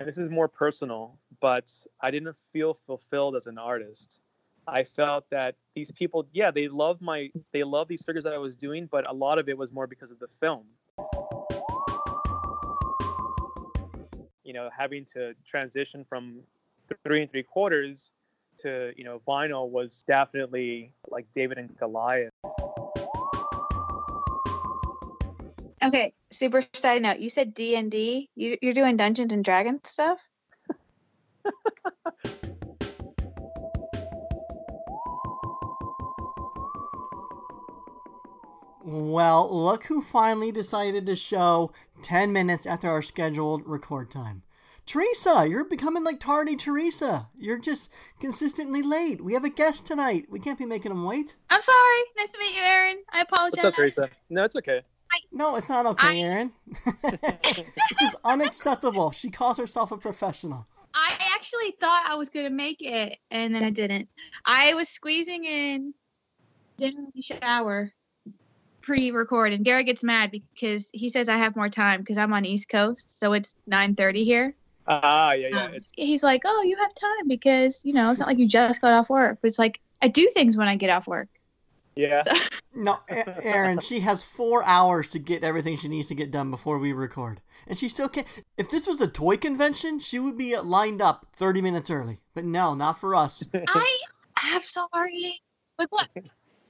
and this is more personal, but I didn't feel fulfilled as an artist. I felt that these people, yeah, they love my, they love these figures that I was doing, but a lot of it was more because of the film. You know, having to transition from three and three quarters to, you know, vinyl was definitely like David and Goliath. Okay, super side note. You said D and D. You, you're doing Dungeons and Dragons stuff. Well, look who finally decided to show 10 minutes after our scheduled record time. Teresa, you're becoming like tardy Teresa. You're just consistently late. We have a guest tonight. We can't be making him wait. I'm sorry. Nice to meet you, Aaron. I apologize. What's up, Teresa? No, it's okay. No, it's not okay, I- Aaron. this is unacceptable. She calls herself a professional. I actually thought I was gonna make it, and then I didn't. I was squeezing in dinner and shower pre-record, and Gary gets mad because he says I have more time because I'm on East Coast, so it's 9:30 here. Ah, yeah, yeah. Um, he's like, "Oh, you have time because you know it's not like you just got off work." But it's like I do things when I get off work. Yeah. No, Aaron, she has four hours to get everything she needs to get done before we record. And she still can't. If this was a toy convention, she would be lined up 30 minutes early. But no, not for us. I I'm sorry. But look,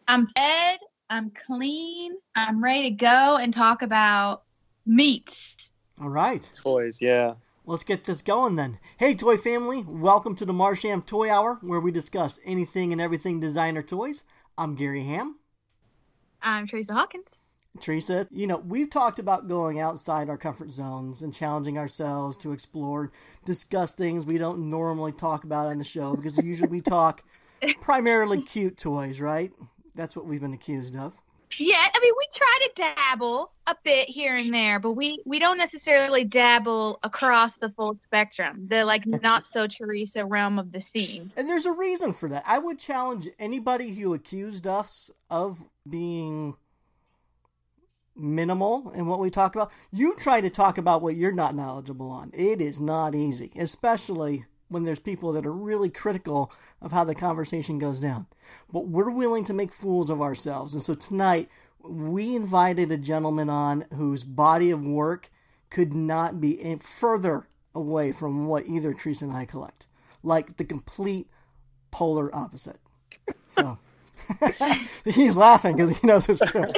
I'm fed, I'm clean, I'm ready to go and talk about meats. All right. Toys, yeah. Let's get this going then. Hey, toy family, welcome to the Marsham Toy Hour, where we discuss anything and everything designer toys. I'm Gary Ham. I'm Teresa Hawkins. Teresa, you know, we've talked about going outside our comfort zones and challenging ourselves to explore, discuss things we don't normally talk about on the show because usually we talk primarily cute toys, right? That's what we've been accused of. Yeah, I mean we try to dabble a bit here and there, but we we don't necessarily dabble across the full spectrum. The like not so Teresa realm of the scene. And there's a reason for that. I would challenge anybody who accused us of being minimal in what we talk about. You try to talk about what you're not knowledgeable on. It is not easy, especially when there's people that are really critical of how the conversation goes down. But we're willing to make fools of ourselves. And so tonight, we invited a gentleman on whose body of work could not be further away from what either Teresa and I collect. Like the complete polar opposite. So he's laughing because he knows it's true.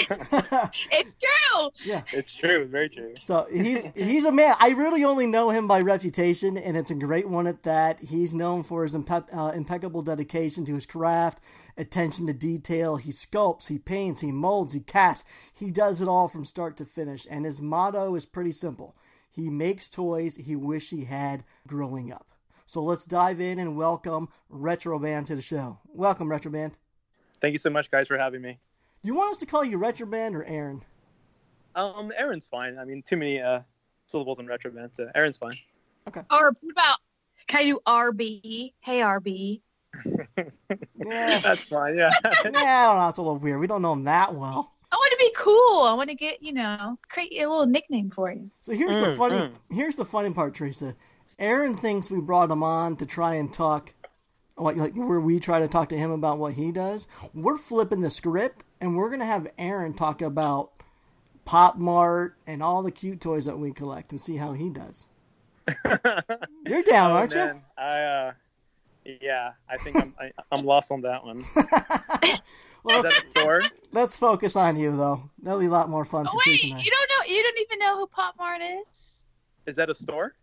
It's true. yeah. It's true. Very true. So he's he's a man. I really only know him by reputation, and it's a great one at that. He's known for his impe- uh, impeccable dedication to his craft, attention to detail. He sculpts, he paints, he molds, he casts. He does it all from start to finish, and his motto is pretty simple: he makes toys he wish he had growing up. So let's dive in and welcome Retro Band to the show. Welcome, Retro Band. Thank you so much, guys, for having me. Do you want us to call you Retro Band or Aaron? Um, Aaron's fine. I mean, too many uh syllables in retro band, so Aaron's fine. Okay. Or what about can I do RB? Hey RB. Yeah, That's fine. Yeah. yeah, I don't know. It's a little weird. We don't know him that well. I want to be cool. I want to get you know create a little nickname for you. So here's the Mm, funny mm. here's the funny part, Teresa. Aaron thinks we brought him on to try and talk like like where we try to talk to him about what he does. We're flipping the script and we're gonna have Aaron talk about Pop Mart and all the cute toys that we collect and see how he does. You're down, Oh, aren't man. I uh, yeah. I think I'm I, I'm lost on that one. you? Well, Is let's, that let's focus on you though. That'll be a lot more fun Oh for wait, Teresa and I. you don't know? You don't even know who Pop Mart is? Is that a store?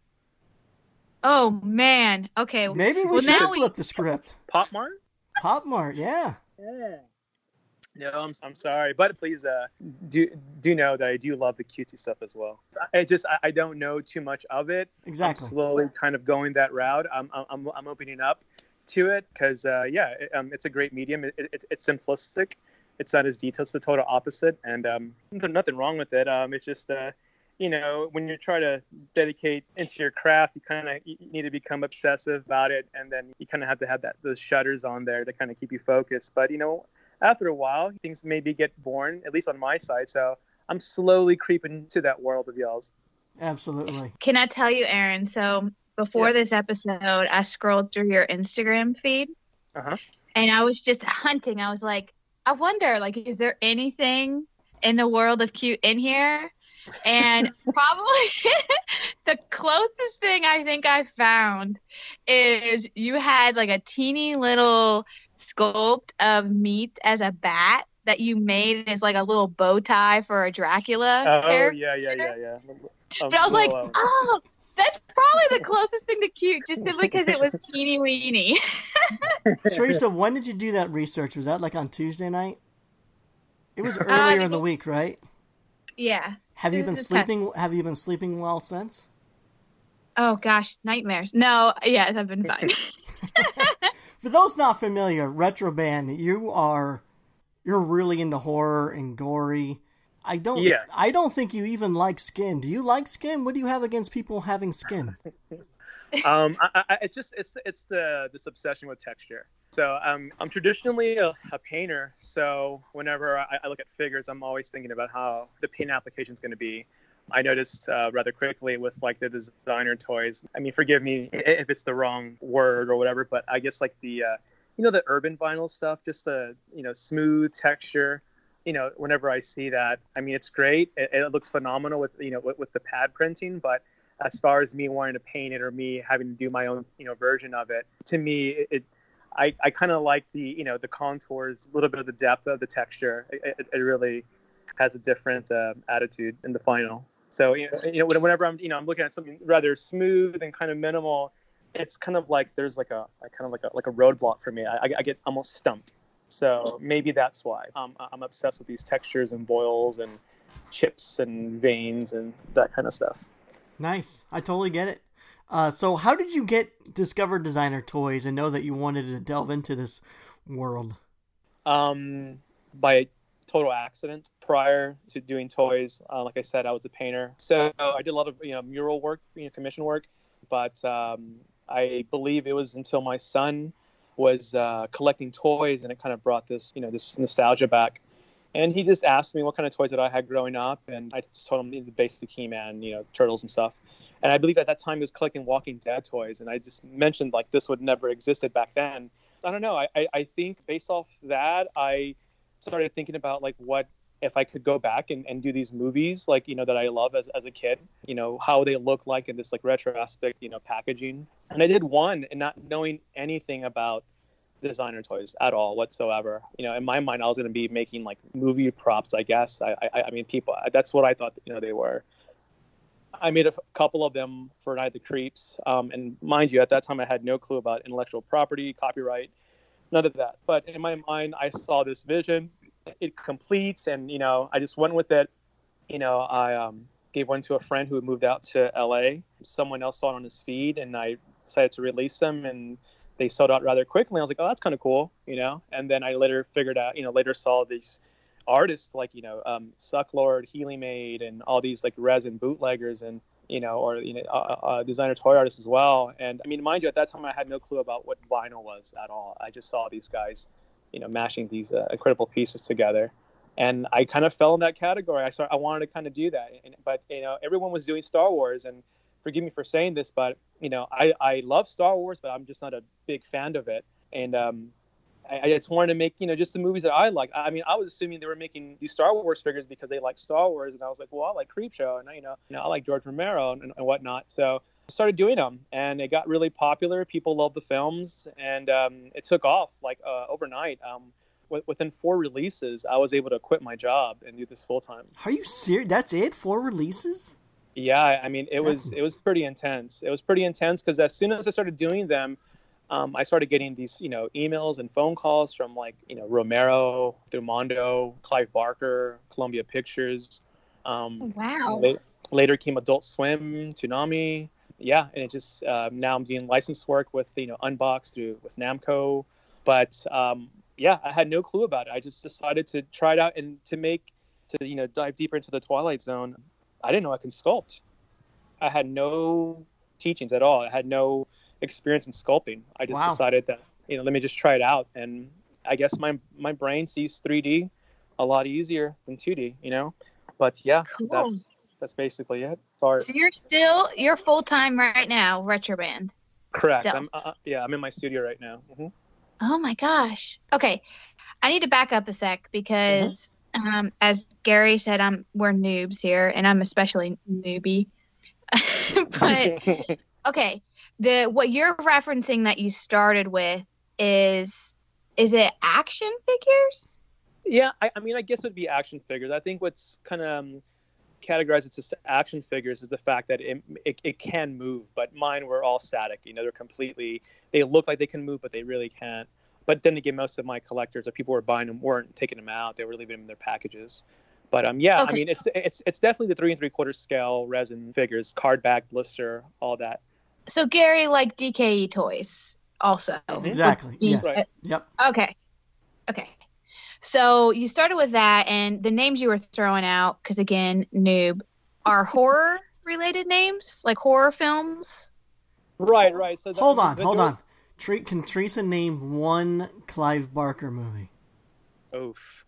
Oh man. Okay. Maybe we well, should now we- flip the script. Pop Mart? Pop Mart, yeah. Yeah. No, I'm, I'm sorry, but please uh, do do know that I do love the cutesy stuff as well. I just I, I don't know too much of it. Exactly. I'm slowly kind of going that route. I'm I'm, I'm opening up to it because uh, yeah, it, um, it's a great medium. It, it, it's it's simplistic. It's not as detailed. It's the total opposite, and um, there's nothing wrong with it. Um, it's just uh, you know when you try to dedicate into your craft, you kind of need to become obsessive about it, and then you kind of have to have that those shutters on there to kind of keep you focused. But you know, after a while, things maybe get boring, at least on my side. So I'm slowly creeping into that world of y'all's. Absolutely. Can I tell you, Aaron? So before Yeah. this episode, I scrolled through your Instagram feed Uh-huh. and I was just hunting. I was like, I wonder, like, is there anything in the world of cute in here? And probably the closest thing I think I found is you had like a teeny little sculpt of meat as a bat that you made as like a little bow tie for a Dracula. Oh character. yeah, yeah, yeah, yeah. Um, But I was like, little, uh, oh, that's probably the closest thing to cute, just simply because it was teeny weeny. Teresa, when did you do that research? Was that like on Tuesday night? It was Uh, earlier in the week, right? yeah. Have you been this past- sleeping? Have you been sleeping well since? Oh gosh, nightmares. No, yes, I've been fine. For those not familiar, Retro Band, you are you're really into horror and gory. I don't. Yes. I don't think you even like skin. Do you like skin? What do you have against people having skin? um, I, I, it's just it's it's the this obsession with texture. So um, I'm traditionally a, a painter. So whenever I, I look at figures, I'm always thinking about how the paint application is going to be. I noticed uh, rather quickly with like the designer toys. I mean, forgive me if it's the wrong word or whatever, but I guess like the uh, you know the urban vinyl stuff, just the you know smooth texture. You know, whenever I see that, I mean, it's great. It, it looks phenomenal with you know with, with the pad printing, but as far as me wanting to paint it or me having to do my own you know version of it to me it, it i, I kind of like the you know the contours a little bit of the depth of the texture. It, it, really has a different uh, attitude in the final. So you know, you know whenever i'm you know i'm looking at something rather smooth and kind of minimal it's kind of like there's like a, a kind of like a like a roadblock for me. I, I get almost stumped. So maybe that's why. Um, i'm obsessed with these textures and boils and chips and veins and that kind of stuff. Nice. I totally get it. Uh, so, how did you get Discover Designer Toys and know that you wanted to delve into this world? um, by total accident. Prior to doing toys, uh, like I said, I was a painter, so I did a lot of you know mural work, you know, commission work. But um, I believe it was until my son was uh, collecting toys, and it kind of brought this you know this nostalgia back. And he just asked me what kind of toys that I had growing up, and I just told him the basic He-Man, you know, turtles and stuff. And I believe at that time he was collecting Walking Dead toys, and I just mentioned like this would never existed back then. I don't know. I, I, I think based off that, I started thinking about like what if I could go back and, and do these movies like you know that I love as, as a kid, you know how they look like in this like retro aspect, you know packaging. And I did one and not knowing anything about designer toys at all whatsoever. You know, in my mind, I was going to be making like movie props. I guess. I, I I mean, people. That's what I thought. You know, they were. I made a couple of them for Night of the Creeps, um, and mind you, at that time I had no clue about intellectual property, copyright, none of that. But in my mind, I saw this vision. It completes, and you know, I just went with it. You know, I um, gave one to a friend who had moved out to LA. Someone else saw it on his feed, and I decided to release them, and they sold out rather quickly. I was like, oh, that's kind of cool, you know. And then I later figured out, you know, later saw these artists like you know um, Sucklord, Healeymade, and all these like resin bootleggers, and you know, or you know, uh, uh, designer toy artists as well. And I mean, mind you, at that time I had no clue about what vinyl was at all. I just saw these guys, you know, mashing these uh, incredible pieces together. And I kind of fell in that category. I started, I wanted to kind of do that, and, but you know, everyone was doing Star Wars, and forgive me for saying this, but you know, I, I love Star Wars, but I'm just not a big fan of it. And um, I, I just wanted to make, you know, just the movies that I like. I mean, I was assuming they were making these Star Wars figures because they like Star Wars, and I was like, well, I like Creepshow, and I, you know, you know, I like George Romero and, and whatnot. So I started doing them, and it got really popular. People loved the films, and um, it took off like uh, overnight. Um, w- within four releases, I was able to quit my job and do this full time. Are you serious? That's it? Four releases? Yeah, I mean, it was That's it was pretty intense. It was pretty intense because as soon as I started doing them, um, I started getting these, you know, emails and phone calls from like, you know, Romero, Dumondo, Clive Barker, Columbia Pictures. Um, Wow. la- later came Adult Swim, Toonami. Yeah, and it just um, now I'm doing licensed work with you know Unbox through with Namco, but um, yeah, I had no clue about it. I just decided to try it out and to make to you know dive deeper into the Twilight Zone. I didn't know I can sculpt. I had no teachings at all. I had no experience in sculpting. I just Wow. decided that you know let me just try it out, and I guess my my brain sees 3D a lot easier than 2D. You know, but yeah, Cool. that's that's basically it. Sorry. So you're still you're full time right now, retro band. Correct. Still. I'm, uh, yeah, I'm in my studio right now. hmm Oh my gosh. Okay, I need to back up a sec because, um, as Gary said, I'm we're noobs here, and I'm especially newbie. but okay, the what you're referencing that you started with is is it action figures? Yeah, I, I mean, I guess it would be action figures. I think what's kind of um, categorized it as action figures is the fact that it, it, it can move, but mine were all static. You know, they're completely, they look like they can move, but they really can't. But then again, most of my collectors, or people who were buying them, weren't taking them out. They were leaving them in their packages. But um, yeah, I mean, it's it's it's definitely the three and three quarter scale resin figures, card back, blister, all that. So Gary like DKE toys also. Exactly. You- Yes. Right. Yep. Okay. Okay. So you started with that, and the names you were throwing out, because again, noob, are horror related names, like horror films. Right, right. So Hold on. Hold the- on. Tre- can Teresa name one Clive Barker movie? Oof.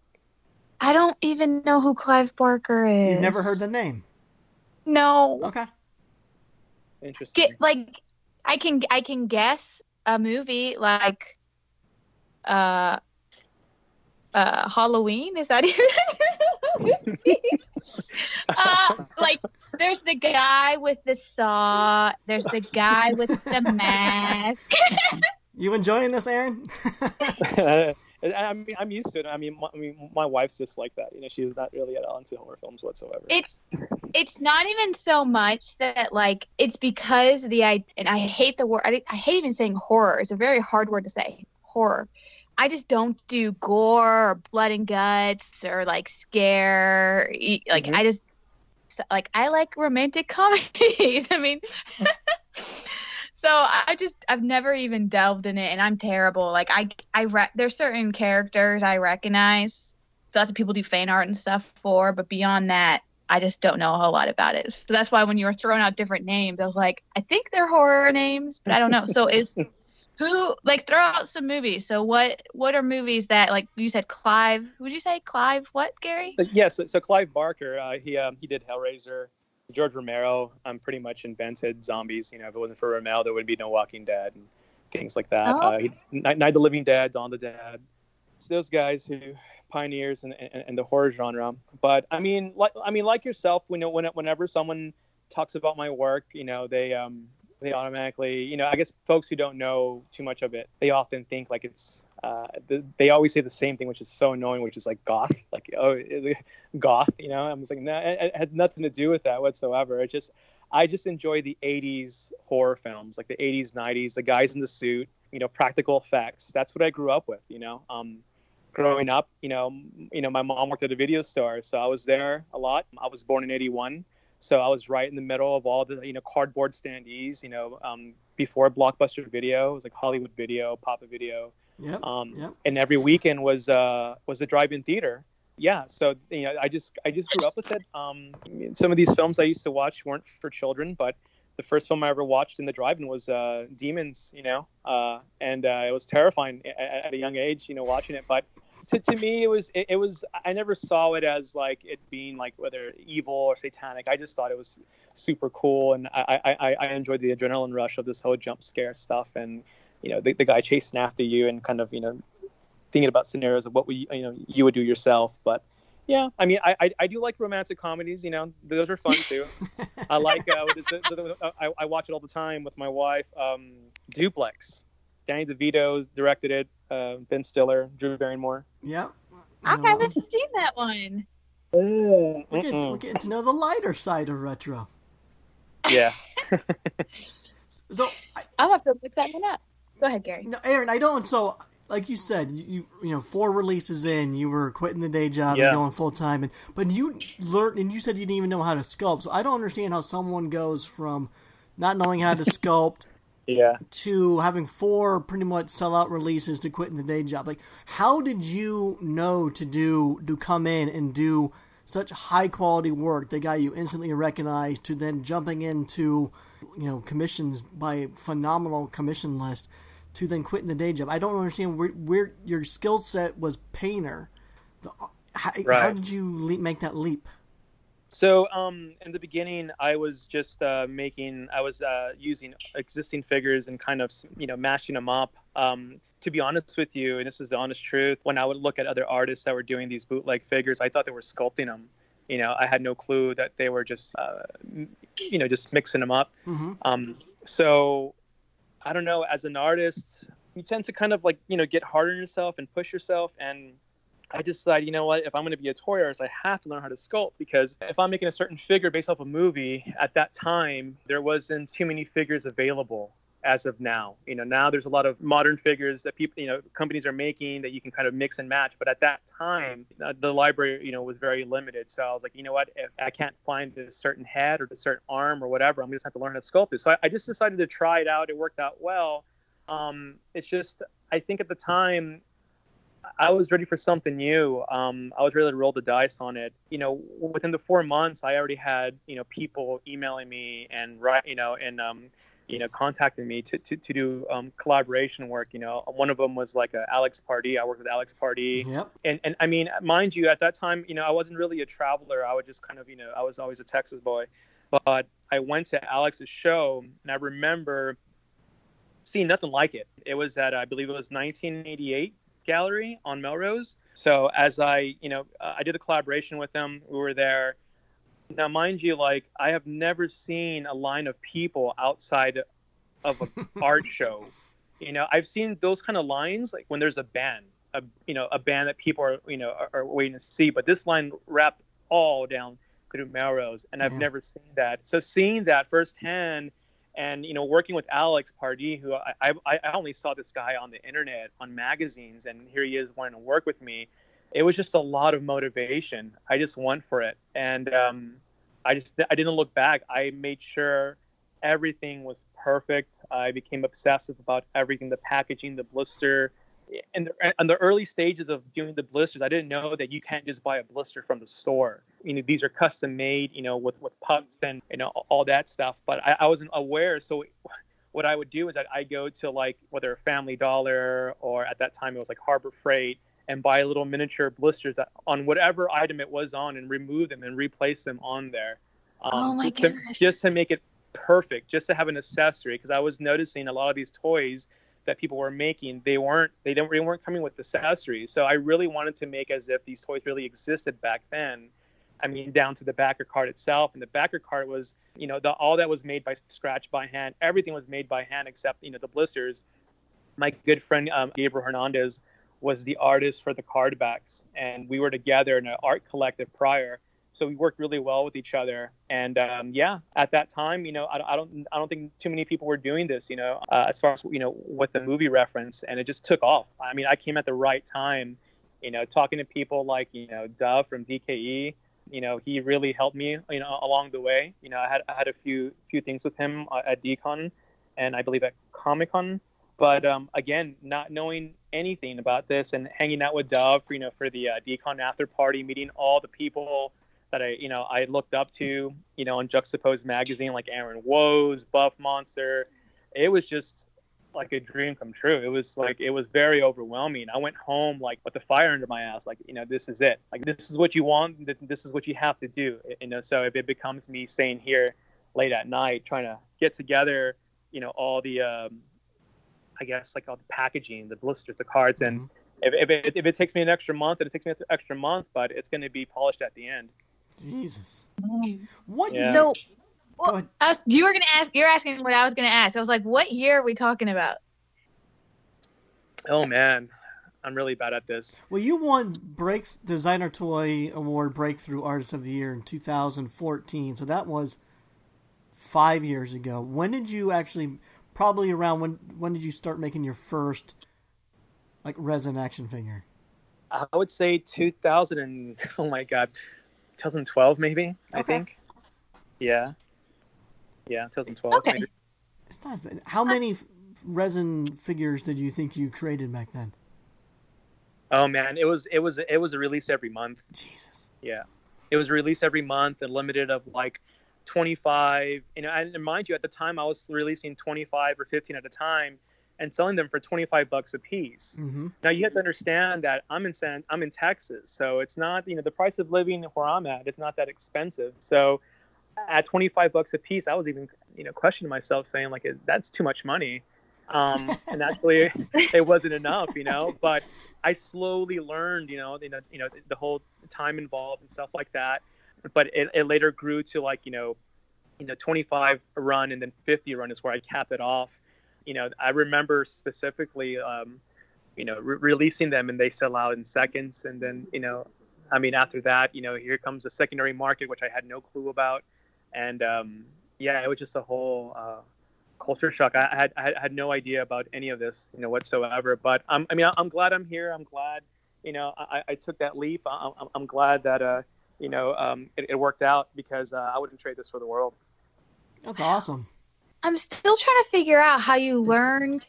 I don't even know who Clive Barker is. You've never heard the name. No. Okay. Interesting. Get like, I can I can guess a movie like, uh, uh, Halloween. Is that even? uh, like there's the guy with the saw. There's the guy with the mask. You enjoying this, Aaron? I mean, I'm used to it. I mean, my, I mean, my wife's just like that. You know, she's not really at all into horror films whatsoever. it's it's not even so much that like it's because the I and I hate the word I, I hate even saying horror. It's a very hard word to say. Horror. I just don't do gore or blood and guts or like scare. Like Mhm. I just like I like romantic comedies. I mean. So I just I've never even delved in it, and I'm terrible. Like I I re- there's certain characters I recognize. Lots of people do fan art and stuff for, but beyond that, I just don't know a whole lot about it. So that's why when you were throwing out different names, I was like, I think they're horror names, but I don't know. So is who like throw out some movies? So what what are movies that like you said Clive? Would you say Clive? What Gary? But yes, so, so Clive Barker, uh, he um, he did Hellraiser. George Romero, I'm pretty much invented zombies. You know, if it wasn't for Romero, there would be no Walking Dead and things like that. Oh. Uh, he, Night, the Living Dead, Dawn the Dead. It's those guys who pioneers in, in, in the horror genre. But I mean, like I mean, like yourself, we know when, whenever someone talks about my work, you know, they um they automatically, you know, I guess folks who don't know too much of it, they often think like it's. Uh, the, they always say the same thing, which is so annoying, which is like goth, like oh, goth. You know, I'm just like, no, it, it had nothing to do with that whatsoever. It just, I just enjoy the '80s horror films, like the '80s, '90s, the guys in the suit, you know, practical effects. That's what I grew up with. You know, um, growing up, you know, you know, my mom worked at a video store, so I was there a lot. I was born in '81, so I was right in the middle of all the, you know, cardboard standees. You know, um, before Blockbuster Video, it was like Hollywood Video, Papa Video Yep. um, Yep. and every weekend was uh, was a drive-in theater. Yeah, so you know, I just I just grew up with it. Um, some of these films I used to watch weren't for children, but the first film I ever watched in the drive-in was uh, Demons. You know, uh, and uh, it was terrifying at, at a young age. You know, watching it, but. To, to me, it was it, it was I never saw it as like it being like whether evil or satanic. I just thought it was super cool, and I I, I- enjoyed the adrenaline rush of this whole jump scare stuff, and you know the, the guy chasing after you and kind of you know thinking about scenarios of what we you know you would do yourself. But yeah i mean i i, I do like romantic comedies you know those are fun too. I like uh, what is it- the- the- I, I watch it all the time with my wife um duplex danny devito directed it uh, ben stiller drew barrymore Yeah. I Uh, haven't seen that one. We're getting, we're getting to know the lighter side of retro. yeah So, I, I'll have to look that one up. Go ahead, Gary. no, Aaron, I don't. So, like you said, you you, you know, four releases in, you were quitting the day job Yeah. and going full time, and but you learned, and you said you didn't even know how to sculpt. So, I don't understand how someone goes from not knowing how to sculpt yeah to having four pretty much sellout releases to quitting the day job. Like, how did you know to do to come in and do such high quality work that got you instantly recognized to then jumping into you know commissions by phenomenal commission list to then quitting the day job? I don't understand where, where your skill set was painter. The- How, how did you le- make that leap? So, um, in the beginning, I was just uh, making, I was uh, using existing figures and kind of, you know, mashing them up. Um, to be honest with you, and this is the honest truth, when I would look at other artists that were doing these bootleg figures, I thought they were sculpting them. You know, I had no clue that they were just, uh, you know, just mixing them up. Mm-hmm. Um, so, I don't know. As an artist, you tend to kind of like, you know, get hard on yourself and push yourself and I decided, you know what, if I'm going to be a toy artist, I have to learn how to sculpt because if I'm making a certain figure based off a movie, at that time, there wasn't too many figures available as of now. You know, now there's a lot of modern figures that people, you know, companies are making that you can kind of mix and match. But at that time, uh, the library, you know, was very limited. So I was like, you know what, if I can't find a certain head or a certain arm or whatever, I'm just have to learn how to sculpt it. So I, I just decided to try it out. It worked out well. Um, it's just, I think at the time, I was ready for something new. Um, I was ready to roll the dice on it. You know, within the four months, I already had you know people emailing me and right, you know, and um, you know, contacting me to to, to do um, collaboration work. You know, one of them was like a Alex Pardee. I worked with Alex Pardee. Yep. And and I mean, mind you, at that time, you know, I wasn't really a traveler. I would just kind of, you know, I was always a Texas boy. But I went to Alex's show, and I remember seeing nothing like it. It was at I believe it was 1988 gallery on Melrose. So as I, you know, uh, I did a collaboration with them. We were there. Now, mind you, like I have never seen a line of people outside of an art show. You know, I've seen those kind of lines like when there's a band, a you know, a band that people are you know are, are waiting to see. But this line wrapped all down through Melrose, and I've never seen that. So seeing that firsthand and you know working with alex pardee who I, I i only saw this guy on the internet on magazines and here he is wanting to work with me it was just a lot of motivation. I just went for it. And um, i just i didn't look back. I made sure everything was perfect. I became obsessive about everything the packaging the blister in the, in the early stages of doing the blisters, I didn't know that you can't just buy a blister from the store. You know, these are custom made, you know, with, with pucks and, you know, all that stuff. But I, I wasn't aware. So what I would do is that I go to like whether Family Dollar or at that time it was like Harbor Freight and buy little miniature blisters that, on whatever item it was on and remove them and replace them on there. Um, Oh my to- gosh. Just to make it perfect, just to have an accessory. Because I was noticing a lot of these toys that people were making, they weren't they didn't they weren't coming with accessories. So I really wanted to make as if these toys really existed back then. I mean, down to the backer card itself, and the backer card was, you know, the, all that was made by scratch by hand. Everything was made by hand except, you know, the blisters. My good friend um, Gabriel Hernandez was the artist for the card backs, and we were together in an art collective prior. So we worked really well with each other, and um, yeah, at that time, you know, I, I don't, I don't think too many people were doing this, you know, uh, as far as you know, with the movie reference, and it just took off. I mean, I came at the right time, you know, talking to people like you know Dov from DKE, you know, he really helped me, you know, along the way. You know, I had I had a few few things with him uh, at DCon, and I believe at Comic Con. But um, again, not knowing anything about this and hanging out with Dov, you know, for the uh, DCon after party, meeting all the people that I, you know, I looked up to, you know, on Juxtapoz magazine, like Aaron Woes, Buff Monster. It was just like a dream come true. It was like it was very overwhelming. I went home like with the fire under my ass, like you know, this is it. Like this is what you want. This is what you have to do. You know, so if it becomes me staying here late at night trying to get together, you know, all the, um, I guess like all the packaging, the blisters, the cards, and Mhm. if, if, it, if it takes me an extra month, it takes me an extra month, but it's going to be polished at the end. Jesus. Mm-hmm. What? Yeah. So, well, was- you were gonna ask. You're asking what I was gonna ask. I was like, what year are we talking about? Oh man, I'm really bad at this. Well, you won Break Designer Toy Award Breakthrough Artist of the Year in 2014, so that was five years ago. When did you actually? Probably around when? When did you start making your first like resin action figure? I would say 2000 and oh my god, 2012 maybe. I think. Yeah. Yeah, 2012. Okay. maybe. It's not as bad. How many f- resin figures did you think you created back then? Oh man, it was it was it was a release every month. Jesus. Yeah, it was a release every month and limited of like 25. You know, and mind you, at the time I was releasing 25 or 15 at a time, and selling them for 25 bucks a piece. Mm-hmm. Now you have to understand that I'm in San, I'm in Texas, so it's not you know the price of living where I'm at is not that expensive. So at 25 bucks a piece, I was even you know questioning myself, saying like that's too much money. Um, and actually, it wasn't enough, you know. But I slowly learned, you know, you know, you know, the whole time involved and stuff like that. But it, it later grew to like you know, you know, 25 a run and then 50 a run is where I cap it off. You know, I remember specifically, um, you know, re- releasing them and they sell out in seconds, and then you know, I mean, after that, you know, here comes the secondary market, which I had no clue about, and um, yeah, it was just a whole. Uh, culture shock. I had I had no idea about any of this, you know, whatsoever. But I'm, I mean, I'm glad I'm here. I'm glad, you know, I, I took that leap. I'm, I'm glad that, uh, you know, um, it, it worked out because uh, I wouldn't trade this for the world. That's awesome. I'm still trying to figure out how you learned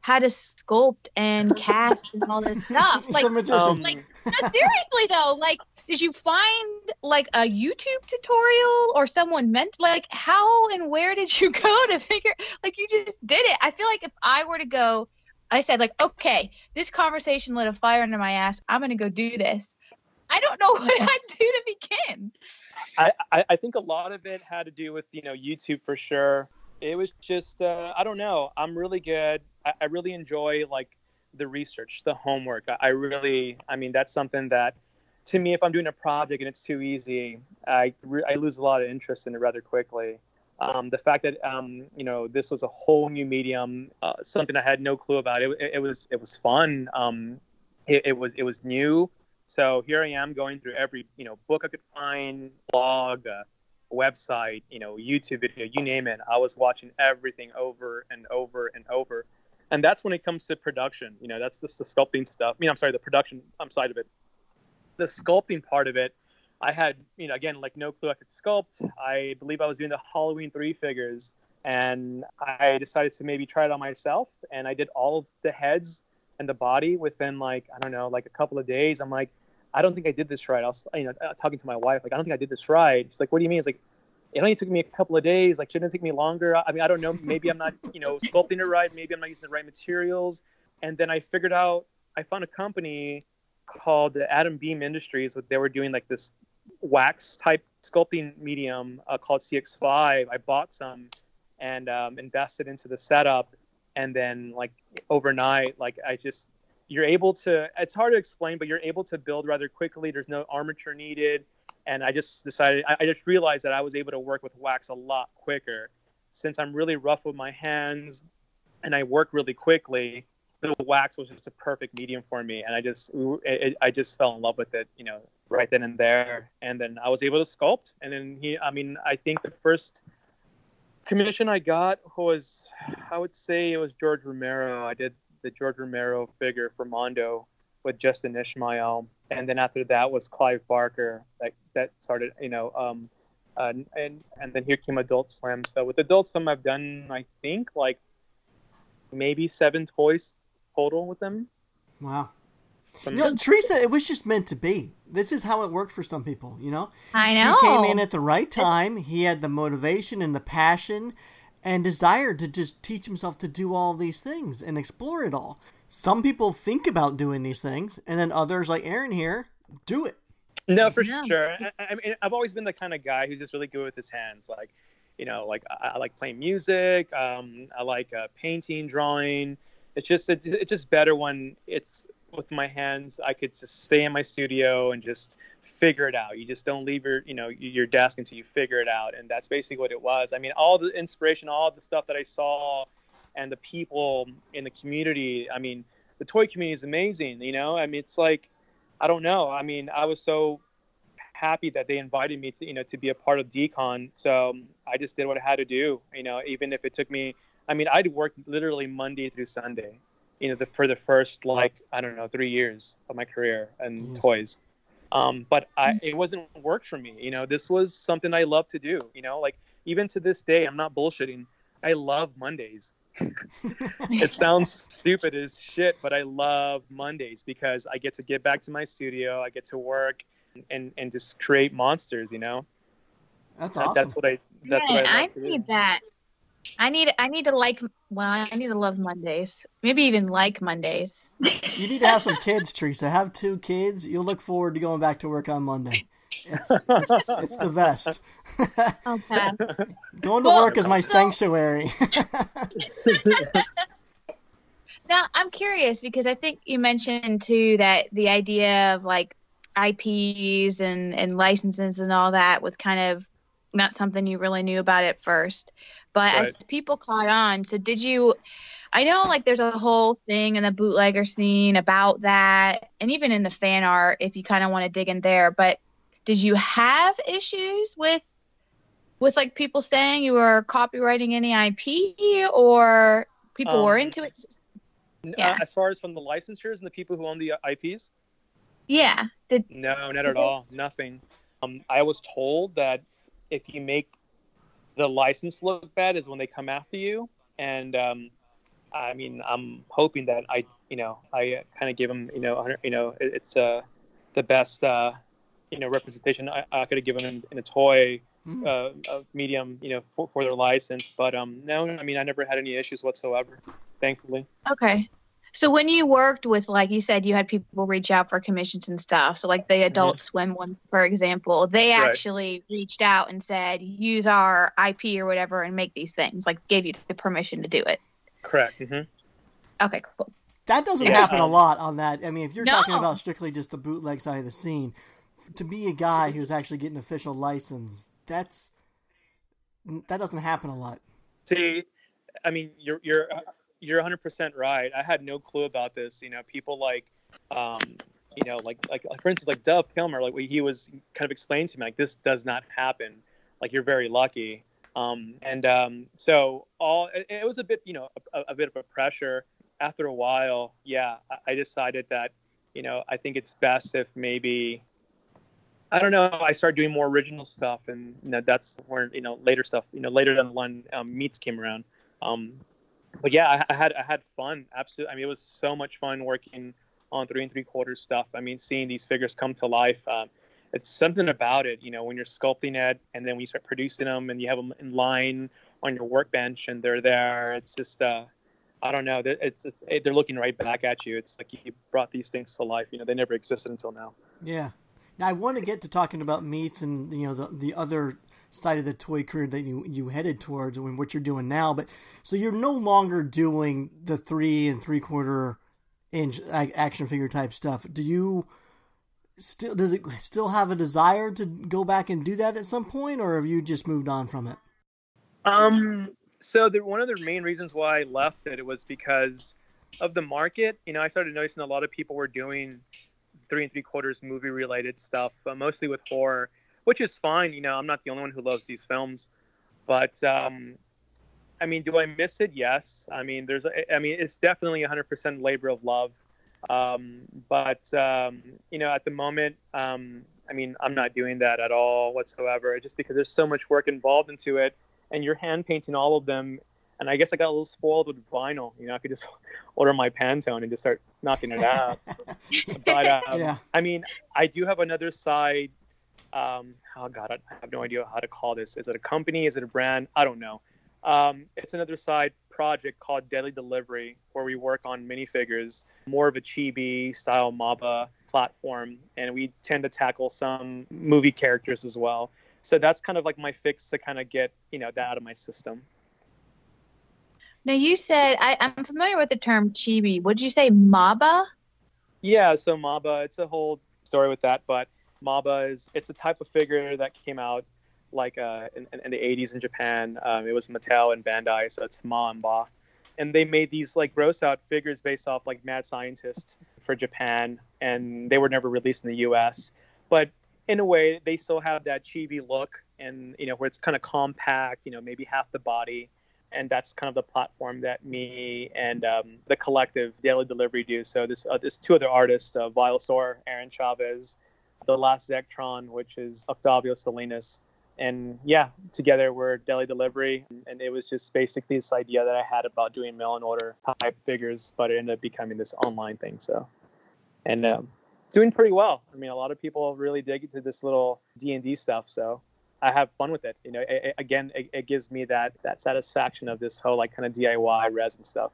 how to sculpt and cast and all this stuff. Like, um, like no, seriously though, like did you find like a YouTube tutorial or someone meant like how and where did you go to figure like you just did it? I feel like if I were to go, I said like, okay, this conversation lit a fire under my ass. I'm gonna go do this. I don't know what I'd do to begin. I, I, I think a lot of it had to do with you know YouTube for sure. It was just uh, I don't know. I'm really good. I, I really enjoy like the research, the homework. I, I really, I mean, that's something that to me, if I'm doing a project and it's too easy, I, I lose a lot of interest in it rather quickly. Um, the fact that um, you know this was a whole new medium, uh, something I had no clue about. It, it, it was it was fun. Um, it, it, was it was new. So here I am going through every you know book I could find, blog, uh, website, you know YouTube video, you name it. I was watching everything over and over and over. And that's when it comes to production. You know, that's just the sculpting stuff. I mean, I'm sorry, the production side of it the sculpting part of it, I had, you know, again, like no clue I could sculpt. I believe I was doing the Halloween three figures, and I decided to maybe try it on myself. And I did all the heads and the body within like I don't know, like a couple of days. I'm like, I don't think I did this right. I was, you know, uh, talking to my wife, like, I don't think I did this right. She's like, What do you mean? It's like, it only took me a couple of days. Like, shouldn't it take me longer? I mean, I don't know. Maybe I'm not, you know, sculpting it right. Maybe I'm not using the right materials. And then I figured out, I found a company called Atom Beam Industries. They were doing like this wax type sculpting medium uh, called CX5. I bought some and um, invested into the setup, and then like overnight, like I just you're able to. It's hard to explain, but you're able to build rather quickly. There's no armature needed, and I just decided. I, I just realized that I was able to work with wax a lot quicker, since I'm really rough with my hands, and I work really quickly the wax was just a perfect medium for me, and I just it, I just fell in love with it, you know, right then and there. And then I was able to sculpt, and then he, I mean, I think the first commission I got was, I would say it was George Romero. I did the George Romero figure for Mondo with Justin Ishmael, and then after that was Clive Barker. That that started, you know, um, uh, and and then here came Adult Swim. So with Adult Swim, I've done I think like maybe seven toys total with them. Wow. you know, Teresa, it was just meant to be. This is how it worked for some people, you know? I know. He came in at the right time. He had the motivation and the passion and desire to just teach himself to do all these things and explore it all. Some people think about doing these things, and then others, like Aaron here, do it. No, for yeah. sure. I, I, mean, I've always been the kind of guy who's just really good with his hands. Like, you know, like I, I like playing music. Um, I like uh, painting, drawing it's just it's, it's just better when it's with my hands. I could just stay in my studio and just figure it out. You just don't leave your you know your desk until you figure it out, and that's basically what it was. I mean, all the inspiration, all the stuff that I saw, and the people in the community. I mean, the toy community is amazing. You know, I mean, it's like I don't know. I mean, I was so happy that they invited me to you know to be a part of Decon. So um, I just did what I had to do. You know, even if it took me I mean, I'd work literally Monday through Sunday, you know, the, for the first like I don't know three years of my career and toys. Um, but I, it wasn't work for me. You know, this was something I love to do. You know, like even to this day, I'm not bullshitting. I love Mondays. it sounds stupid as shit, but I love Mondays because I get to get back to my studio, I get to work, and and just create monsters. You know. That's awesome. That's what I. That's right, what I. I need that I need I need to like well I need to love Mondays. Maybe even like Mondays. you need to have some kids, Teresa. Have two kids. You'll look forward to going back to work on Monday. It's, it's, it's the best. Okay. Going to Well, work is my so- sanctuary. Now I'm curious because I think you mentioned too that the idea of like IPs and and licenses and all that was kind of not something you really knew about at first. But as people caught on, so did you I know like there's a whole thing in the bootlegger scene about that and even in the fan art if you kind of want to dig in there, but did you have issues with with like people saying you were copywriting any IP or people were Um, into it? Yeah. Uh, as far as from the licensures and the people who own the uh, IPs, Yeah. Did no, not at it- all. Nothing. Um, I was told that if you make the license look bad is when they come after you, and um, I mean, I'm hoping that I, you know, I kind of give them, you know, you know, it, it's uh, the best, uh, you know, representation I, I could have given them in a toy Hmm. uh, uh, medium, you know, for, for their license. But um, no, I mean, I never had any issues whatsoever, thankfully. okay. So when you worked with like you said you had people reach out for commissions and stuff. So like the Adult Swim one for example, they Right. actually reached out and said use our IP or whatever and make these things. Like gave you the permission to do it. Correct. Mm-hmm. Okay, cool. That doesn't Yeah, happen a lot on that. I mean, if you're No. talking about strictly just the bootleg side of the scene, to be a guy who's actually getting official license, that's that doesn't happen a lot. See, I mean, you're you're you're 100 percent right. I had no clue about this. You know, people like, um, you know, like like, for instance, like Dov Kelemer, like he was kind of explained to me like this does not happen. Like you're very lucky. Um, and um, so all it, it was a bit, you know, a, a bit of a pressure. After a while, yeah, I, I decided that, you know, I think it's best if maybe I don't know. I started doing more original stuff, and you know, that's where you know later stuff. You know, later than when um, meets came around. Um, but yeah, I, I had I had fun. Absolutely. I mean, it was so much fun working on three and three quarters stuff. I mean, seeing these figures come to life. Um, it's something about it, you know, when you're sculpting it, and then when you start producing them, and you have them in line on your workbench, and they're there. It's just, uh, I don't know. It's, it's it, they're looking right back at you. It's like you brought these things to life. You know, they never existed until now. Yeah. Now I want to get to talking about meats and you know the the other side of the toy career that you you headed towards and what you're doing now. But so you're no longer doing the three and three quarter inch action figure type stuff. Do you still does it still have a desire to go back and do that at some point, or have you just moved on from it? Um. So the, one of the main reasons why I left it it was because of the market. You know, I started noticing a lot of people were doing three and three quarters movie related stuff, uh, mostly with horror, which is fine. You know, I'm not the only one who loves these films, but um, I mean, do I miss it? Yes. I mean, there's, I mean, it's definitely 100% labor of love. Um, but um, you know, at the moment, um, I mean, I'm not doing that at all whatsoever, just because there's so much work involved into it, and you're hand painting all of them. And I guess I got a little spoiled with vinyl. You know, I could just order my Pantone and just start knocking it out. but um, Yeah. I mean, I do have another side. Um, oh God, I have no idea how to call this. Is it a company? Is it a brand? I don't know. Um, it's another side project called Deadly Delivery, where we work on minifigures, more of a chibi style MABA platform, and we tend to tackle some movie characters as well. So that's kind of like my fix to kind of get you know that out of my system. Now you said I, I'm familiar with the term chibi. Would you say MABA? Yeah, so MABA, it's a whole story with that, but MABA is it's a type of figure that came out like uh, in, in the 80s in Japan. Um, it was Mattel and Bandai, so it's Ma and Ba. And they made these like gross out figures based off like mad scientists for Japan, and they were never released in the US. But in a way, they still have that chibi look, and you know where it's kind of compact, you know, maybe half the body, and that's kind of the platform that me and um, the collective Deadly Delivery do. So this uh, there's two other artists, uh, Vilosaur, Aaron Chavez, the last Zectron, which is Octavio Salinas, and yeah, together we're Deadly Delivery, and it was just basically this idea that I had about doing mail and order type figures, but it ended up becoming this online thing. So, and um, doing pretty well. I mean, a lot of people really dig into this little D and D stuff. So, I have fun with it. You know, it, it, again, it, it, gives me that that satisfaction of this whole like kind of DIY resin stuff,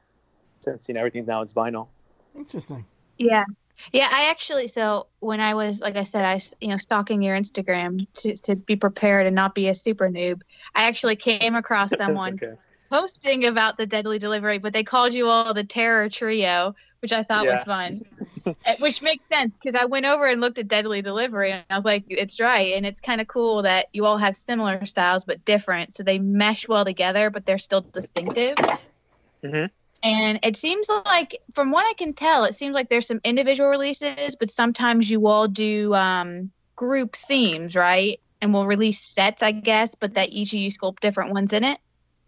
since you know everything now is vinyl. Interesting. Yeah, yeah. I actually so when I was like I said, I you know stalking your Instagram to to be prepared and not be a super noob. I actually came across someone okay. posting about the Deadly Delivery, but they called you all the Terror Trio, which I thought yeah. was fun. Eh, which makes sense because I went over and looked at Deadly Delivery and I was like, it's right. And it's kind of cool that you all have similar styles but different. So they mesh well together, but they're still distinctive. Mm-hmm. And it seems like, from what I can tell, it seems like there's some individual releases, but sometimes you all do um, group themes, right? And we'll release sets, I guess, but that each of you sculpt different ones in it.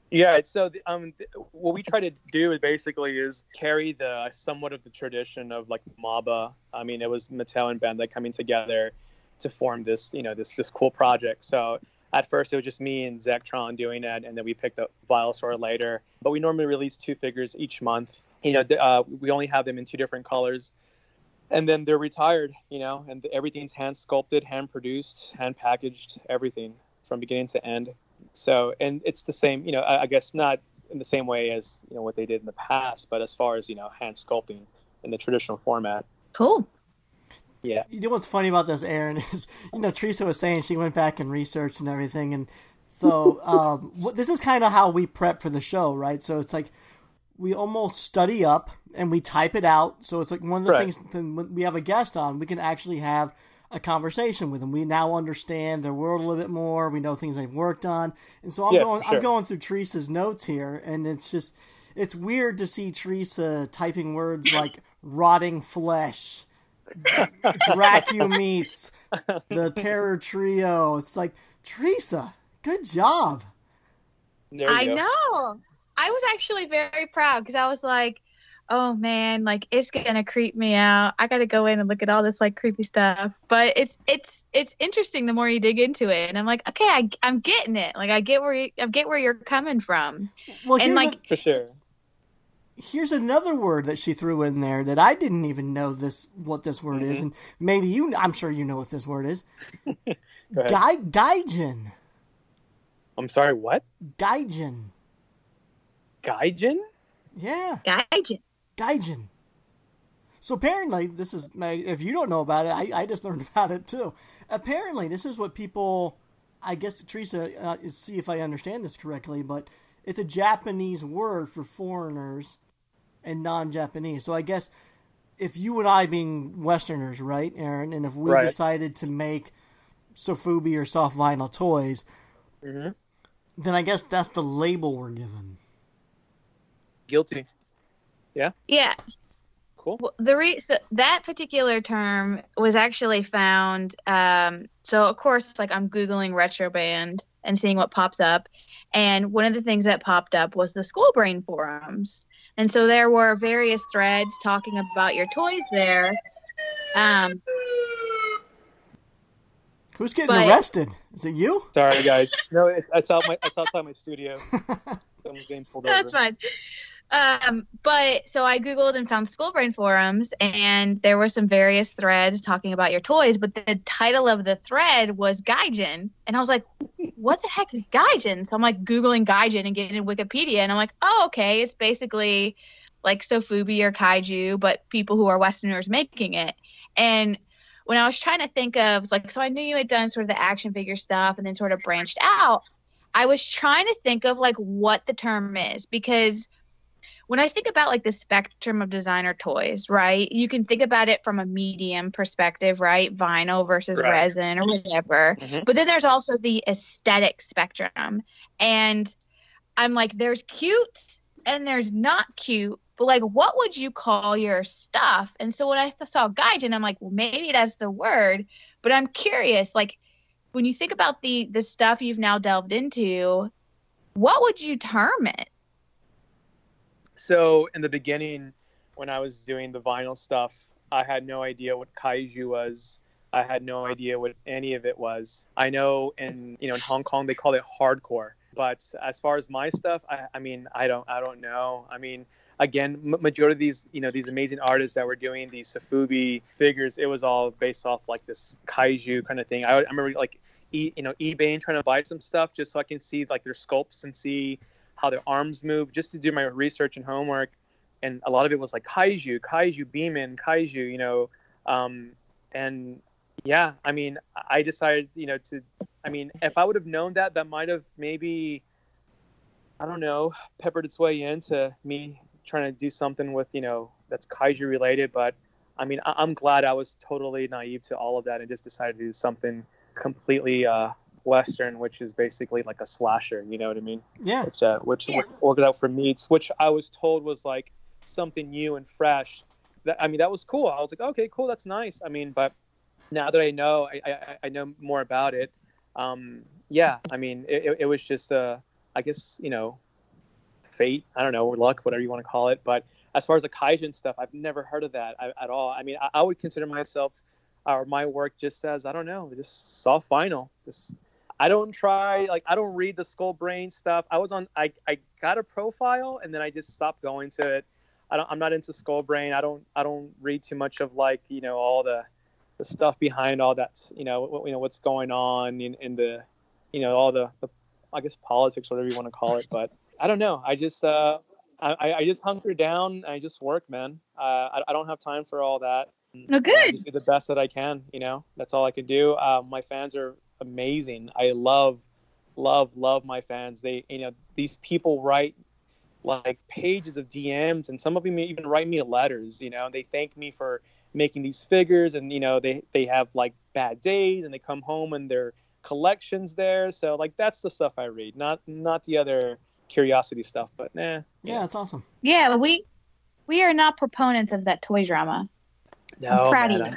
Yeah, so the, um, what we try to do is basically is carry the somewhat of the tradition of like MABA. I mean, it was Mattel and Bandai coming together to form this, you know, this this cool project. So at first it was just me and Zectron doing it, and then we picked up Violsaur later. But we normally release two figures each month. You know, uh, we only have them in two different colors, and then they're retired. You know, and everything's hand sculpted, hand produced, hand packaged, everything from beginning to end. So, and it's the same, you know, I, I, guess not in the same way as, you know, what they did in the past, but as far as, you know, hand sculpting in the traditional format. Cool. Yeah. You know what's funny about this, Aaron, is, you know, Teresa was saying she went back and researched and everything. And so um, this is kind of how we prep for the show, right? So it's like we almost study up and we type it out. So it's like one of the right. things when we have a guest on, we can actually have – a conversation with them. We now understand their world a little bit more. We know things they've worked on, and so I'm yeah, going. Sure. I'm going through Teresa's notes here, and it's just it's weird to see Teresa typing words like rotting flesh, Dracu meets the Terror Trio. It's like Teresa, good job. I go. know. I was actually very proud because I was like oh man, like it's gonna creep me out. I gotta go in and look at all this like creepy stuff. But it's it's it's interesting the more you dig into it, and I'm like, okay, I, I'm getting it. Like I get where you, I get where you're coming from. Well, and like a, for sure. Here's another word that she threw in there that I didn't even know this what this word mm-hmm. is, and maybe you. I'm sure you know what this word is. Gai Gaijin. I'm sorry. What? Gaijin. Gaijin. Yeah. Gaijin. Gaijin. So apparently, this is if you don't know about it, I, I just learned about it too. Apparently, this is what people. I guess Teresa, uh, see if I understand this correctly, but it's a Japanese word for foreigners and non-Japanese. So I guess if you and I being Westerners, right, Aaron, and if we right. decided to make sofubi or soft vinyl toys, mm-hmm. then I guess that's the label we're given. Guilty. Yeah. Yeah. Cool. Well, the re- so that particular term was actually found. Um, so of course, like I'm googling Retrobrand and seeing what pops up, and one of the things that popped up was the Skull Brain forums, and so there were various threads talking about your toys there. Um, Who's getting but, arrested? Is it you? Sorry, guys. No, it's, it's out my it's outside my studio. Someone's getting pulled That's over. fine. Um, but so I Googled and found Skull Brain forums, and there were some various threads talking about your toys, but the title of the thread was Gaijin. And I was like, what the heck is Gaijin? So I'm like Googling Gaijin and getting in Wikipedia, and I'm like, oh, okay, it's basically like Sofubi or Kaiju, but people who are Westerners making it. And when I was trying to think of, like, so I knew you had done sort of the action figure stuff and then sort of branched out. I was trying to think of like what the term is because when I think about like the spectrum of designer toys, right? You can think about it from a medium perspective, right? Vinyl versus right. resin or whatever. Mm-hmm. But then there's also the aesthetic spectrum. And I'm like, there's cute and there's not cute. But like, what would you call your stuff? And so when I saw Gaijin, I'm like, well, maybe that's the word. But I'm curious, like, when you think about the the stuff you've now delved into, what would you term it? So in the beginning, when I was doing the vinyl stuff, I had no idea what kaiju was. I had no idea what any of it was. I know in you know in Hong Kong they call it hardcore, but as far as my stuff, I, I mean I don't I don't know. I mean again, majority of these you know these amazing artists that were doing these Sofubi figures, it was all based off like this kaiju kind of thing. I, I remember like e, you know eBay and trying to buy some stuff just so I can see like their sculpts and see how their arms move, just to do my research and homework. And a lot of it was like kaiju, kaiju beaming, kaiju, you know, um, and yeah, I mean, I decided, you know, to, I mean, if I would have known that, that might have maybe, I don't know, peppered its way into me trying to do something with, you know, that's kaiju related. But I mean, I- am glad I was totally naive to all of that and just decided to do something completely uh, Western, which is basically like a slasher. You know what I mean? Yeah. Which, uh, which, which worked out for meats, which I was told was like something new and fresh. That I mean, that was cool. I was like, okay, cool, that's nice. I mean, but now that I know, I, I, I know more about it. Um, yeah, I mean, it, it was just, uh, I guess, you know, fate. I don't know, or luck, whatever you want to call it. But as far as the Gaijin stuff, I've never heard of that at all. I mean, I, I would consider myself or my work just as I don't know, just soft vinyl. Just I don't try like I don't read the skull brain stuff. I was on I, I got a profile and then I just stopped going to it. I don't I'm not into skull brain. I don't I don't read too much of like, you know, all the the stuff behind all that, you know, what, you know what's going on in, in the you know, all the, the I guess politics whatever you want to call it, but I don't know. I just uh I, I just hunker down. I just work, man. Uh, I, I don't have time for all that. No good. do the best that I can. You know, that's all I can do. Uh, my fans are amazing. I love, love, love my fans. They, you know, these people write like pages of DMs, and some of them even write me letters. You know, they thank me for making these figures, and you know, they they have like bad days, and they come home and their collections there. So like that's the stuff I read, not not the other curiosity stuff. But nah. Yeah, yeah. that's awesome. Yeah, we we are not proponents of that toy drama. No, I'm proud man, of you.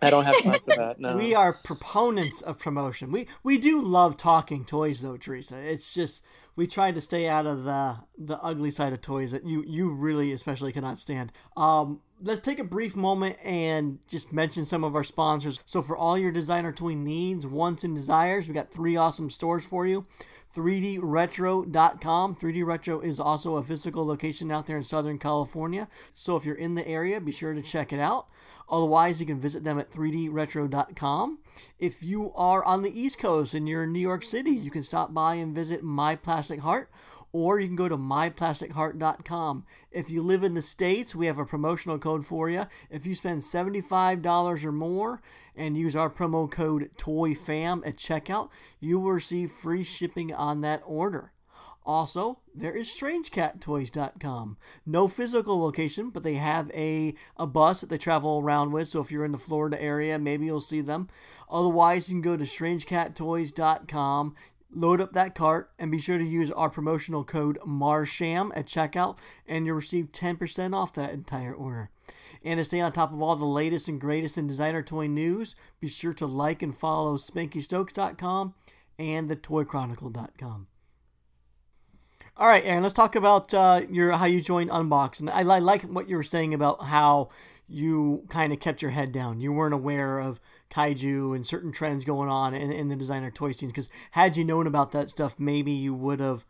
I don't have time for that. No. We are proponents of promotion. We we do love talking toys though, Teresa. It's just we try to stay out of the the ugly side of toys that you you really especially cannot stand. Um, let's take a brief moment and just mention some of our sponsors. So for all your designer toy needs, wants, and desires, we got three awesome stores for you. 3dretro.com. 3D Retro is also a physical location out there in Southern California. So if you're in the area, be sure to check it out. Otherwise, you can visit them at 3dretro.com. If you are on the East Coast and you're in New York City, you can stop by and visit My Plastic Heart or you can go to myplasticheart.com. If you live in the States, we have a promotional code for you. If you spend $75 or more and use our promo code TOYFAM at checkout, you will receive free shipping on that order. Also, there is StrangeCatToys.com. No physical location, but they have a, a bus that they travel around with. So if you're in the Florida area, maybe you'll see them. Otherwise, you can go to StrangeCatToys.com load up that cart and be sure to use our promotional code MARSHAM at checkout and you'll receive 10% off that entire order. And to stay on top of all the latest and greatest in designer toy news, be sure to like and follow SpankyStokes.com and thetoychronicle.com. All right, Aaron, let's talk about uh, your how you joined Unbox. And I, I like what you were saying about how you kind of kept your head down. You weren't aware of kaiju and certain trends going on in, in the designer toy scenes. Because had you known about that stuff, maybe you would have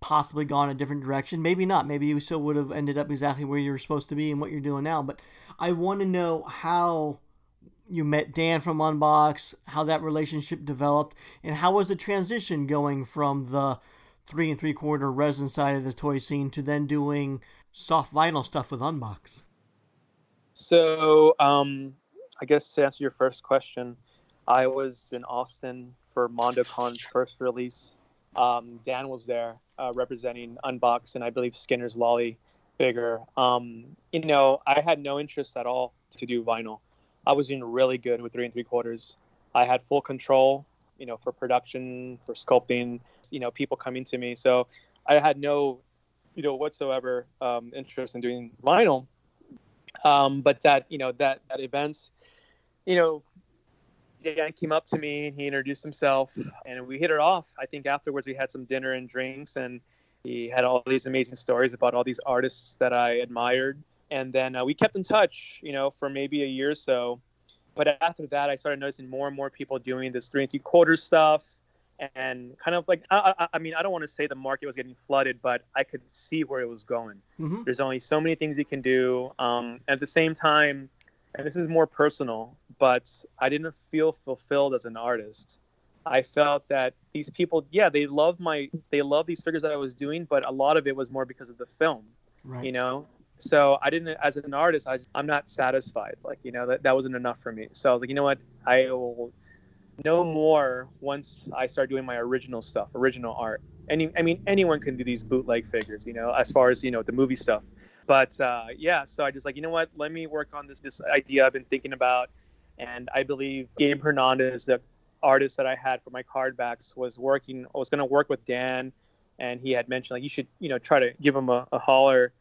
possibly gone a different direction. Maybe not. Maybe you still would have ended up exactly where you were supposed to be and what you're doing now. But I want to know how you met Dan from Unbox, how that relationship developed, and how was the transition going from the three and three quarter resin side of the toy scene to then doing soft vinyl stuff with Unbox? So, um, I guess to answer your first question, I was in Austin for MondoCon's first release. Um, Dan was there uh, representing Unbox and I believe Skinner's Lolly Bigger. Um, you know, I had no interest at all to do vinyl. I was doing really good with three and three quarters. I had full control, you know, for production, for sculpting, you know, people coming to me. So I had no, you know, whatsoever um, interest in doing vinyl. Um, but that, you know, that that events you know, Dan came up to me and he introduced himself, and we hit it off. I think afterwards we had some dinner and drinks, and he had all these amazing stories about all these artists that I admired. And then uh, we kept in touch, you know, for maybe a year or so. But after that, I started noticing more and more people doing this three and three quarters stuff, and kind of like I, I, I mean, I don't want to say the market was getting flooded, but I could see where it was going. Mm-hmm. There's only so many things you can do. Um, at the same time, and this is more personal, but I didn't feel fulfilled as an artist. I felt that these people, yeah, they love my, they love these figures that I was doing, but a lot of it was more because of the film, Right. you know. So I didn't, as an artist, I, I'm not satisfied. Like you know that that wasn't enough for me. So I was like, you know what, I will know more once I start doing my original stuff, original art. Any, I mean, anyone can do these bootleg figures, you know, as far as you know the movie stuff. But uh, yeah, so I just like, you know what, let me work on this this idea I've been thinking about, and I believe Gabe Hernandez, the artist that I had for my card backs, was working, was going to work with Dan, and he had mentioned like you should, you know, try to give him a, a holler.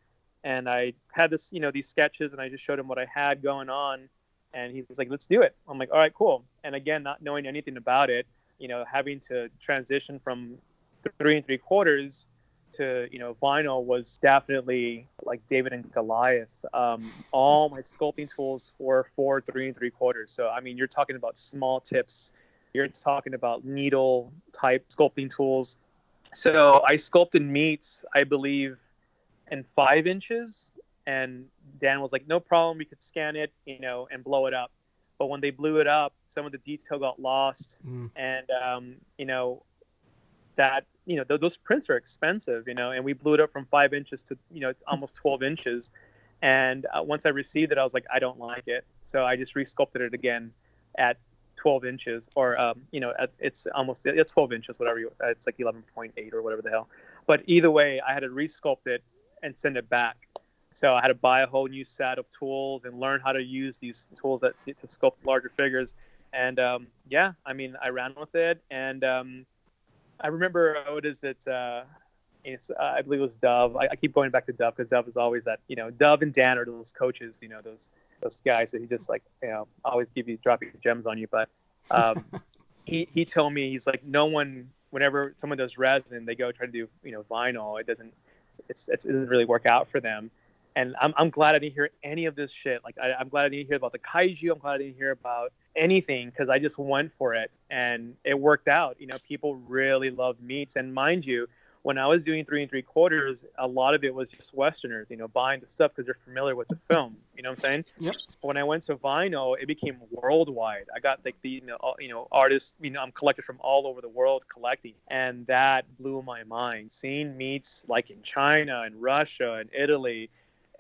And I had this, you know, these sketches, and I just showed him what I had going on, and he was like, "Let's do it." I'm like, "All right, cool." And again, not knowing anything about it, you know, having to transition from three and three quarters to you know vinyl was definitely like David and Goliath. Um, all my sculpting tools were for three and three quarters. So I mean, you're talking about small tips. You're talking about needle type sculpting tools. So I sculpted meats, I believe, in five inches, and Dan was like, "No problem, we could scan it, you know, and blow it up." But when they blew it up, some of the detail got lost, Mm. and um, you know, that you know th- those prints are expensive, you know, and we blew it up from five inches to you know it's almost 12 inches. And uh, once I received it, I was like, I don't like it, so I just resculpted it again at 12 inches, or um, you know, at, it's almost it's 12 inches, whatever. You, it's like 11.8 or whatever the hell. But either way, I had to resculpt it and send it back. So I had to buy a whole new set of tools and learn how to use these tools that to sculpt larger figures. And um, yeah, I mean, I ran with it, and um, I remember uh, what is it? Uh, it's, uh, I believe it was Dov. I, I keep going back to Dov because Dov is always that. You know, Dov and Dan are those coaches. You know, those those guys that he just like you know always give you dropping gems on you. But um, he he told me he's like no one whenever someone does resin they go try to do you know vinyl it doesn't it's, it's it doesn't really work out for them. And I'm, I'm glad I didn't hear any of this shit. Like I, I'm glad I didn't hear about the kaiju. I'm glad I didn't hear about anything because I just went for it and it worked out. You know, people really loved meats. And mind you, when I was doing three and three quarters, a lot of it was just Westerners, you know, buying the stuff because they're familiar with the film. You know what I'm saying? Yep. When I went to vinyl, it became worldwide. I got like the you know, all, you know artists, you know, I'm collected from all over the world collecting, and that blew my mind. Seeing meats like in China and Russia and Italy.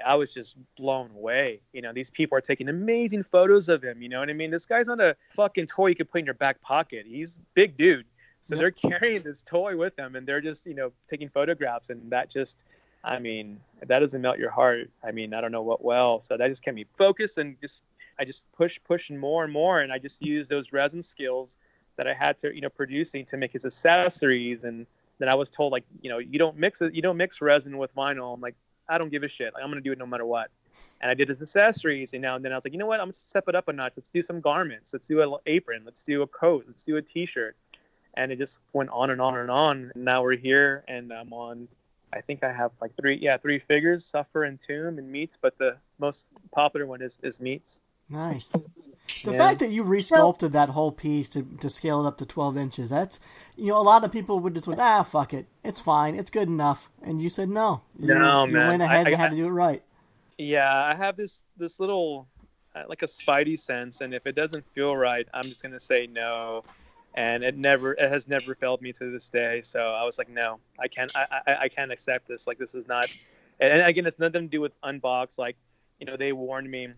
I was just blown away. You know, these people are taking amazing photos of him. You know what I mean? This guy's not a fucking toy you could put in your back pocket. He's big dude. So they're carrying this toy with them and they're just, you know, taking photographs and that just I mean, that doesn't melt your heart. I mean, I don't know what well. So that just kept me focused and just I just push pushing more and more and I just used those resin skills that I had to, you know, producing to make his accessories and then I was told like, you know, you don't mix it you don't mix resin with vinyl. I'm like, I don't give a shit. Like, I'm gonna do it no matter what. And I did his accessories, and now and then I was like, you know what? I'm gonna step it up a notch. Let's do some garments. Let's do an apron. Let's do a coat. Let's do a T-shirt. And it just went on and on and on. And now we're here, and I'm on. I think I have like three, yeah, three figures: Suffer and Tomb and Meats. But the most popular one is is Meats. Nice. The Yeah. fact that you resculpted that whole piece to, to scale it up to 12 inches, that's, you know, a lot of people would just went, ah, fuck it. It's fine. It's good enough. And you said no. You, No, you man. went ahead I- and I- had to do it right. Yeah, I have this this little uh, like a spidey sense, and if it doesn't feel right, I'm just gonna say no. And it never, it has never failed me to this day. So I was like, no, I can't, I, I, I can't accept this. Like this is not. And and again, it's nothing to do with unbox. Like, you know, they warned me,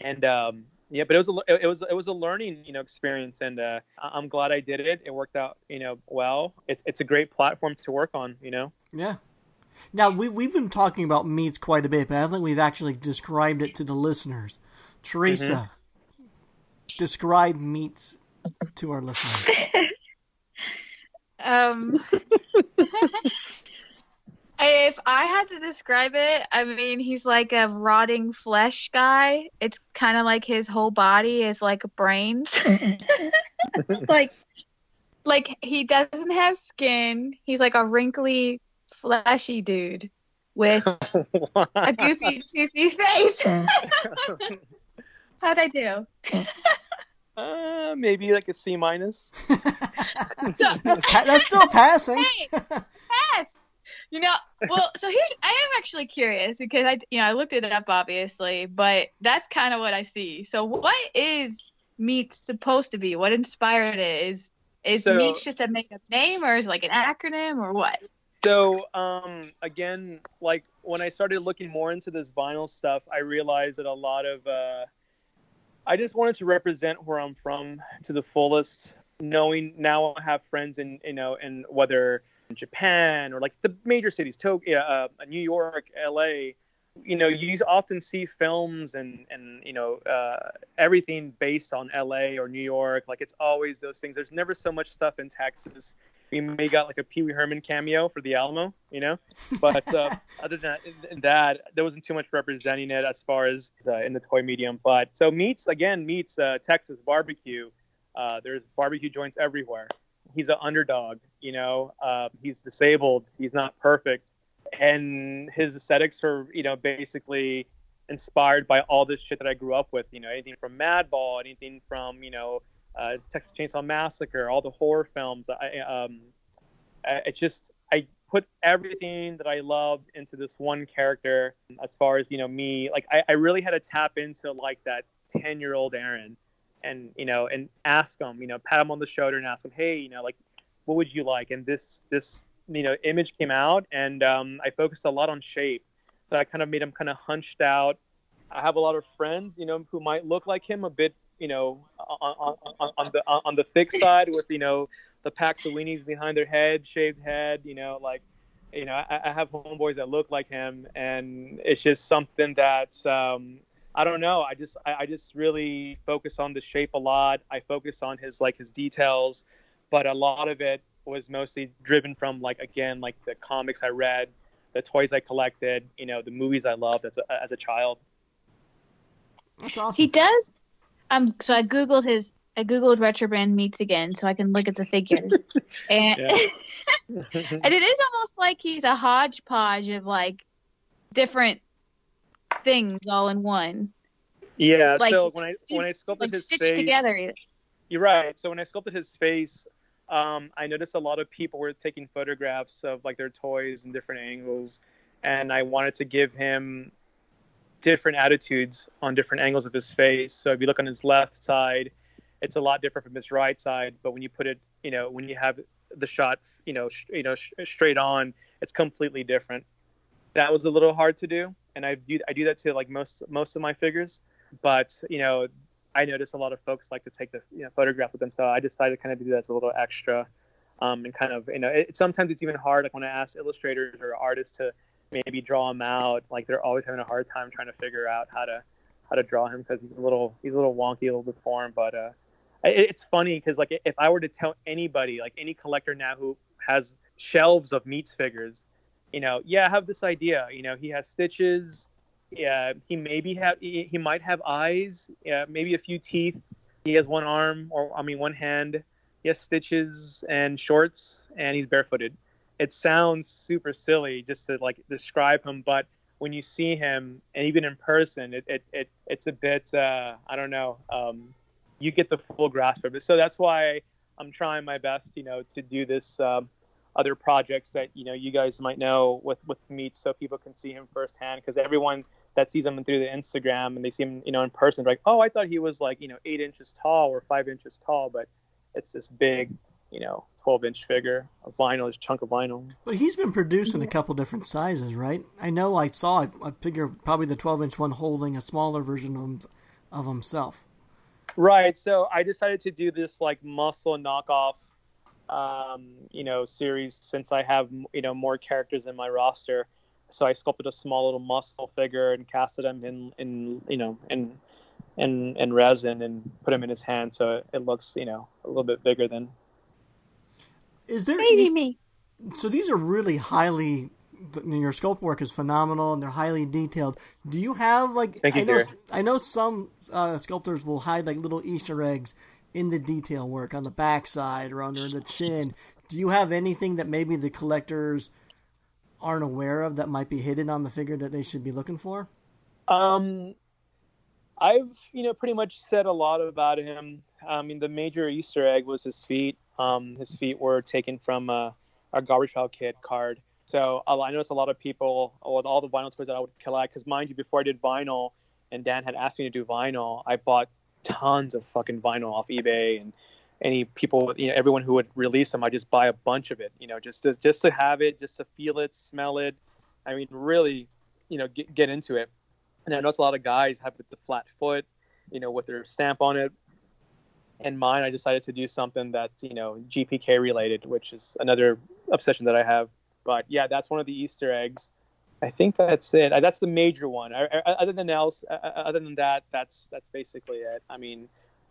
and um, yeah, but it was a, it was it was a learning, you know, experience, and uh, I- I'm glad I did it. It worked out, you know, well. It's it's a great platform to work on, you know. Yeah. Now, we, we've been talking about meats quite a bit, but I don't think we've actually described it to the listeners. Teresa, describe meats to our listeners. Um, if I had to describe it, I mean, he's like a rotting flesh guy. It's kind of like his whole body is like brains. like, like he doesn't have skin. He's like a wrinkly, fleshy dude with a goofy, toothy face. How'd I do? uh, maybe like a C minus. That's, that's still passing. Hey, yes. You know, well, so here's I am actually curious because I, you know, I looked it up obviously, but that's kind of what I see. So, what is meat supposed to be? What inspired it? Is Is So- Meats just a made up name or is it like an acronym or what? So um, again, like when I started looking more into this vinyl stuff, I realized that a lot of uh, I just wanted to represent where I'm from to the fullest. Knowing now I have friends in you know and whether Japan or like the major cities, Tokyo, uh, New York, L.A. You know, you often see films and and you know uh, everything based on L.A. or New York. Like it's always those things. There's never so much stuff in Texas we may got like a Pee Wee Herman cameo for the Alamo, you know. But uh, other than that, that, there wasn't too much representing it as far as uh, in the toy medium. But so meats again, meats uh, Texas barbecue. Uh, there's barbecue joints everywhere. He's an underdog, you know. Uh, he's disabled. He's not perfect, and his aesthetics are, you know, basically inspired by all this shit that I grew up with. You know, anything from Madball, anything from you know uh, Texas Chainsaw Massacre, all the horror films. I um, I, just I put everything that I loved into this one character. As far as you know, me like I, I really had to tap into like that ten year old Aaron, and you know, and ask them you know, pat them on the shoulder and ask them hey, you know, like what would you like? And this this you know image came out, and um, I focused a lot on shape. So I kind of made him kind of hunched out. I have a lot of friends, you know, who might look like him a bit you know, on, on, on the on the thick side with you know the packs of weenies behind their head, shaved head. You know, like you know, I, I have homeboys that look like him, and it's just something that um, I don't know. I just I, I just really focus on the shape a lot. I focus on his like his details, but a lot of it was mostly driven from like again like the comics I read, the toys I collected, you know, the movies I loved as a, as a child. That's awesome. He does. Um. So I googled his. I googled Retrobrand meats again so I can look at the figures, and and it is almost like he's a hodgepodge of like different things all in one, Yeah. Like, so when I when I sculpted like his face, together. you're right. So when I sculpted his face, um, I noticed a lot of people were taking photographs of like their toys in different angles, and I wanted to give him different attitudes on different angles of his face. So if you look on his left side, it's a lot different from his right side. But when you put it, you know, when you have the shot, you know, sh- you know, sh- straight on, it's completely different. That was a little hard to do, and I do I do that to like most most of my figures. But you know, I notice a lot of folks like to take the you know, photograph with them, so I decided to kind of do that as a little extra, um, and kind of you know, it, sometimes it's even hard. Like when I ask illustrators or artists to maybe draw him out, like they're always having a hard time trying to figure out how to how to draw him because he's a little he's a little wonky, a little deformed. But uh, it, it's funny because like if I were to tell anybody, like any collector now who has shelves of meats figures, you know, yeah, I have this idea. You know, he has stitches. Yeah, he maybe have he, he might have eyes. Yeah, maybe a few teeth. He has one arm, or I mean, one hand. He has stitches and shorts, and he's barefooted. It sounds super silly just to like describe him, but when you see him, and even in person, it it, it it's a bit uh, I don't know. Um, you get the full grasp of it. So that's why I'm trying my best, you know, to do this. Um, other projects that you know you guys might know with with meats so people can see him firsthand because everyone that sees him through the instagram and they see him you know in person they're like oh i thought he was like you know eight inches tall or five inches tall but it's this big you know 12 inch figure of vinyl this chunk of vinyl But he's been produced in a couple different sizes, right? I know I saw a figure, probably the 12 inch one, holding a smaller version of, him, of himself. Right. So I decided to do this like muscle knockoff, um, you know, series since I have you know more characters in my roster. So I sculpted a small little muscle figure and casted him in in you know in in in resin and put him in his hand so it, it looks you know a little bit bigger than. Is there Maybe is- me. so these are really highly your sculpt work is phenomenal and they're highly detailed. Do you have like Thank you, I know Gary. I know some uh, sculptors will hide like little Easter eggs in the detail work on the backside or under the chin. Do you have anything that maybe the collectors aren't aware of that might be hidden on the figure that they should be looking for? Um, I've you know pretty much said a lot about him. I mean, the major Easter egg was his feet. Um, his feet were taken from our Garbage Pail Kid card. So I noticed a lot of people with all the vinyl toys that I would collect. Because mind you, before I did vinyl, and Dan had asked me to do vinyl, I bought tons of fucking vinyl off eBay and any people, you know, everyone who would release them, I just buy a bunch of it, you know, just to, just to have it, just to feel it, smell it. I mean, really, you know, get, get into it. And I know it's a lot of guys have the flat foot, you know, with their stamp on it. And mine, I decided to do something that's, you know, GPK related, which is another obsession that I have. But yeah, that's one of the Easter eggs. I think that's it. That's the major one. Other than else, uh, uh, other than that, that's that's basically it. I mean,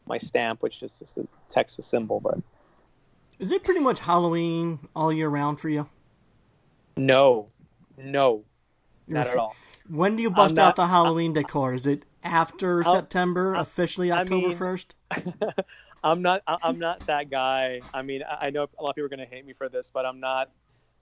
my stamp, which is just a Texas symbol. But is it pretty much Halloween all year round for you? No, no, You're not f- at all. When do you bust not, out the Halloween I'm, decor? Is it after I'll, September, I'll, officially October first? I'm not. I'm not that guy. I mean, I know a lot of people are going to hate me for this, but I'm not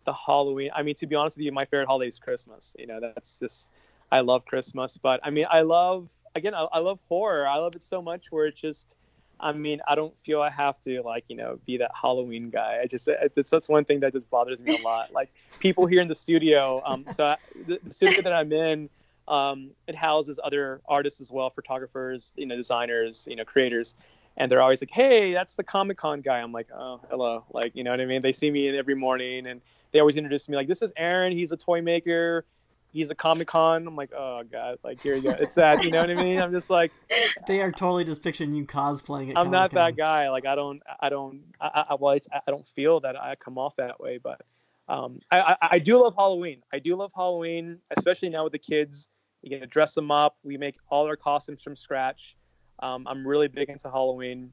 the Halloween. I mean, to be honest with you, my favorite holiday is Christmas. You know, that's just I love Christmas, but I mean, I love again, I, I love horror. I love it so much where it's just, I mean, I don't feel I have to like, you know, be that Halloween guy. I just, it's that's one thing that just bothers me a lot. Like people here in the studio, um, so I, the, the studio that I'm in, um, it houses other artists as well, photographers, you know, designers, you know, creators. And they're always like, "Hey, that's the Comic Con guy." I'm like, "Oh, hello!" Like, you know what I mean? They see me in every morning, and they always introduce me like, "This is Aaron. He's a toy maker he's a Comic Con. I'm like, oh god, like here you go. It's that, you know what I mean? I'm just like, they are totally just picturing you cosplaying. I'm Comic-Con. not that guy. Like I don't, I don't, I, I well, I don't feel that I come off that way. But um, I, I, I do love Halloween. I do love Halloween, especially now with the kids. You get to dress them up. We make all our costumes from scratch. Um, I'm really big into Halloween.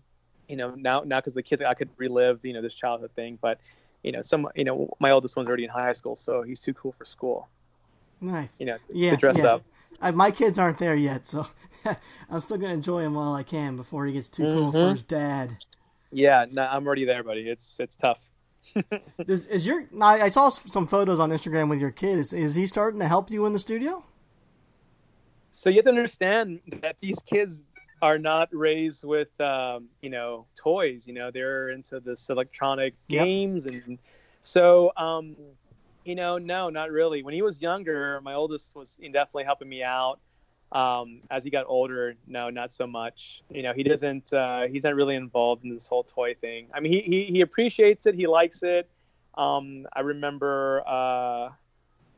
You know, now now because the kids, I could relive, you know, this childhood thing. But you know, some, you know, my oldest one's already in high school, so he's too cool for school. Nice. You know, yeah, to dress yeah. up. I, my kids aren't there yet, so I'm still gonna enjoy him while I can before he gets too mm-hmm. cool for his dad. Yeah, no, I'm already there, buddy. It's it's tough. is, is, your? I saw some photos on Instagram with your kid. Is is he starting to help you in the studio? So you have to understand that these kids are not raised with um, you know toys. You know they're into this electronic yep. games, and so um, you know, no, not really. When he was younger, my oldest was definitely helping me out. Um, as he got older, no, not so much. You know, he doesn't. Uh, he's not really involved in this whole toy thing. I mean, he he, he appreciates it. He likes it. Um, I remember uh,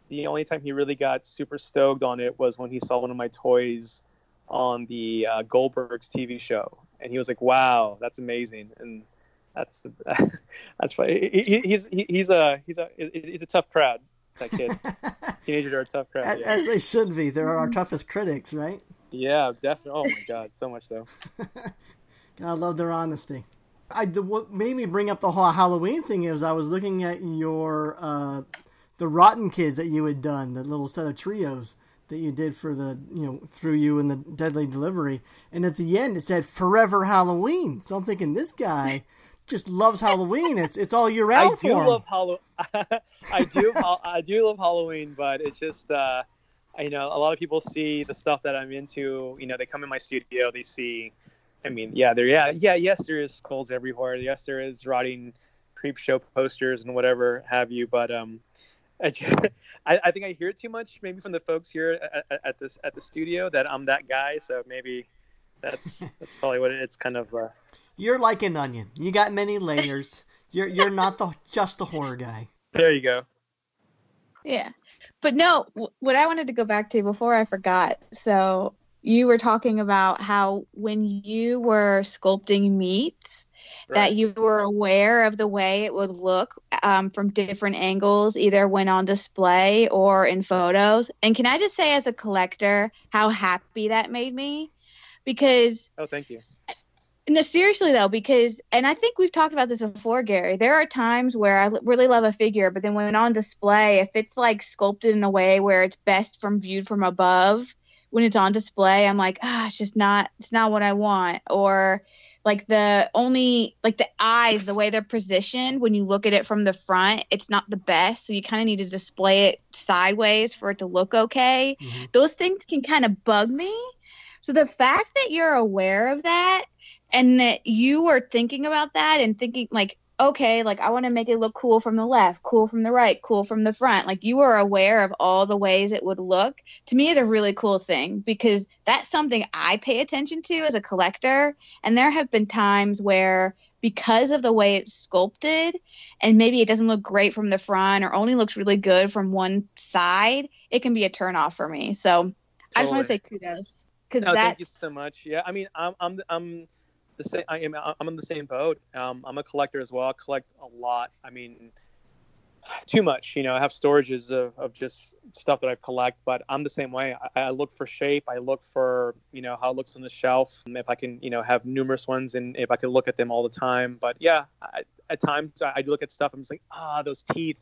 the only time he really got super stoked on it was when he saw one of my toys on the uh, Goldberg's TV show, and he was like, "Wow, that's amazing!" And that's that's funny. He, he's he, he's a he's a he's a tough crowd. That kid. Teenagers are a tough crowd. As, yeah. as, they should be. They're our toughest critics, right? Yeah, definitely. Oh my god, so much so. I love their honesty. I the, what made me bring up the whole Halloween thing is I was looking at your uh, the Rotten Kids that you had done, the little set of trios that you did for the you know through you and the Deadly Delivery, and at the end it said Forever Halloween. So I'm thinking this guy just loves Halloween. It's it's all year round I do love Halloween. I do I do love Halloween, but it's just uh, you know a lot of people see the stuff that I'm into. You know, they come in my studio, they see. I mean, yeah, there, yeah, yeah. Yes, there is skulls everywhere. Yes, there is rotting creep show posters and whatever have you. But um, I, just, I, I, think I hear it too much, maybe from the folks here at, at, this at the studio that I'm that guy. So maybe that's that's probably what it, it's kind of. Uh, you're like an onion. You got many layers. You're you're not the just the horror guy. There you go. Yeah. But no, what I wanted to go back to before I forgot. So you were talking about how when you were sculpting meats, right. that you were aware of the way it would look um, from different angles, either when on display or in photos. And can I just say, as a collector, how happy that made me? Because oh, thank you. No, seriously though, because and I think we've talked about this before, Gary. There are times where I really love a figure, but then when on display, if it's like sculpted in a way where it's best from viewed from above, when it's on display, I'm like, ah, it's just not, it's not what I want. Or like the only like the eyes, the way they're positioned when you look at it from the front, it's not the best. So you kind of need to display it sideways for it to look okay. Mm-hmm. Those things can kind of bug me. So the fact that you're aware of that and that you were thinking about that and thinking like okay, like I want to make it look cool from the left, cool from the right, cool from the front. Like you are aware of all the ways it would look. To me, it's a really cool thing because that's something I pay attention to as a collector. And there have been times where because of the way it's sculpted and maybe it doesn't look great from the front or only looks really good from one side, it can be a turnoff for me. So totally. I just want to say kudos because no, thank you so much. Yeah, I mean, I'm I'm I'm the same. I am I'm in the same boat. Um, I'm a collector as well. I collect a lot. I mean, too much. You know, I have storages of, of just stuff that I collect, but I'm the same way. I, I, look for shape. I look for, you know, how it looks on the shelf. If I can, you know, have numerous ones and if I can look at them all the time. But yeah, I, at times I, I look at stuff. I'm just like, ah, those teeth.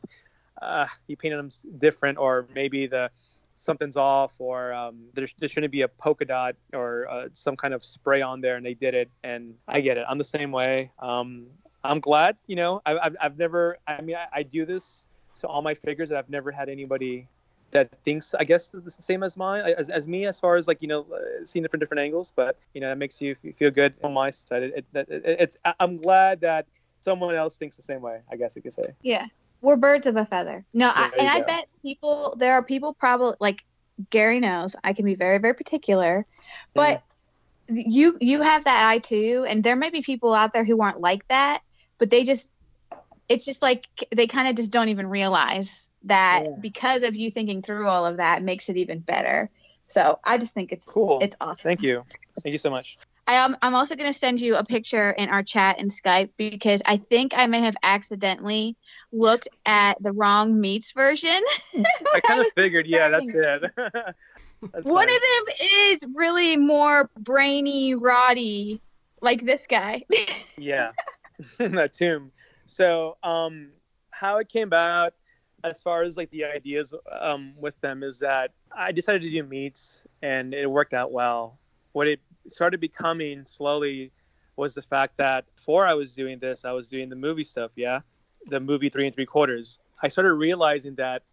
Uh, you painted them different, or maybe the something's off, or um, there, there, shouldn't be a polka dot or uh, some kind of spray on there, and they did it. And I get it. I'm the same way. Um, I'm glad, you know, I, have I've never, I mean, I, I, do this to all my figures that I've never had anybody that thinks, I guess, it's the same as mine, as, as me, as far as like, you know, uh, seeing different different angles, but, you know, that makes you feel good on my side. It, it, it, it's, I'm glad that someone else thinks the same way, I guess you could say. Yeah. We're birds of a feather. No, I, and I bet people, there are people probably like Gary knows I can be very, very particular, but you, you have that eye too. And there may be people out there who aren't like that but they just it's just like they kind of just don't even realize that yeah. because of you thinking through all of that makes it even better. So I just think it's cool. It's awesome. Thank you. Thank you so much. I am, I'm also going to send you a picture in our chat in Skype because I think I may have accidentally looked at the wrong meats version. I kind of figured, yeah, that's it. that's One of them is really more brainy, roddy, like this guy. yeah. that tomb. So, um, how it came about, as far as like the ideas um, with them, is that I decided to do meats, and it worked out well. What it started becoming slowly was the fact that before I was doing this, I was doing the movie stuff. Yeah, the movie Three and Three Quarters. I started realizing that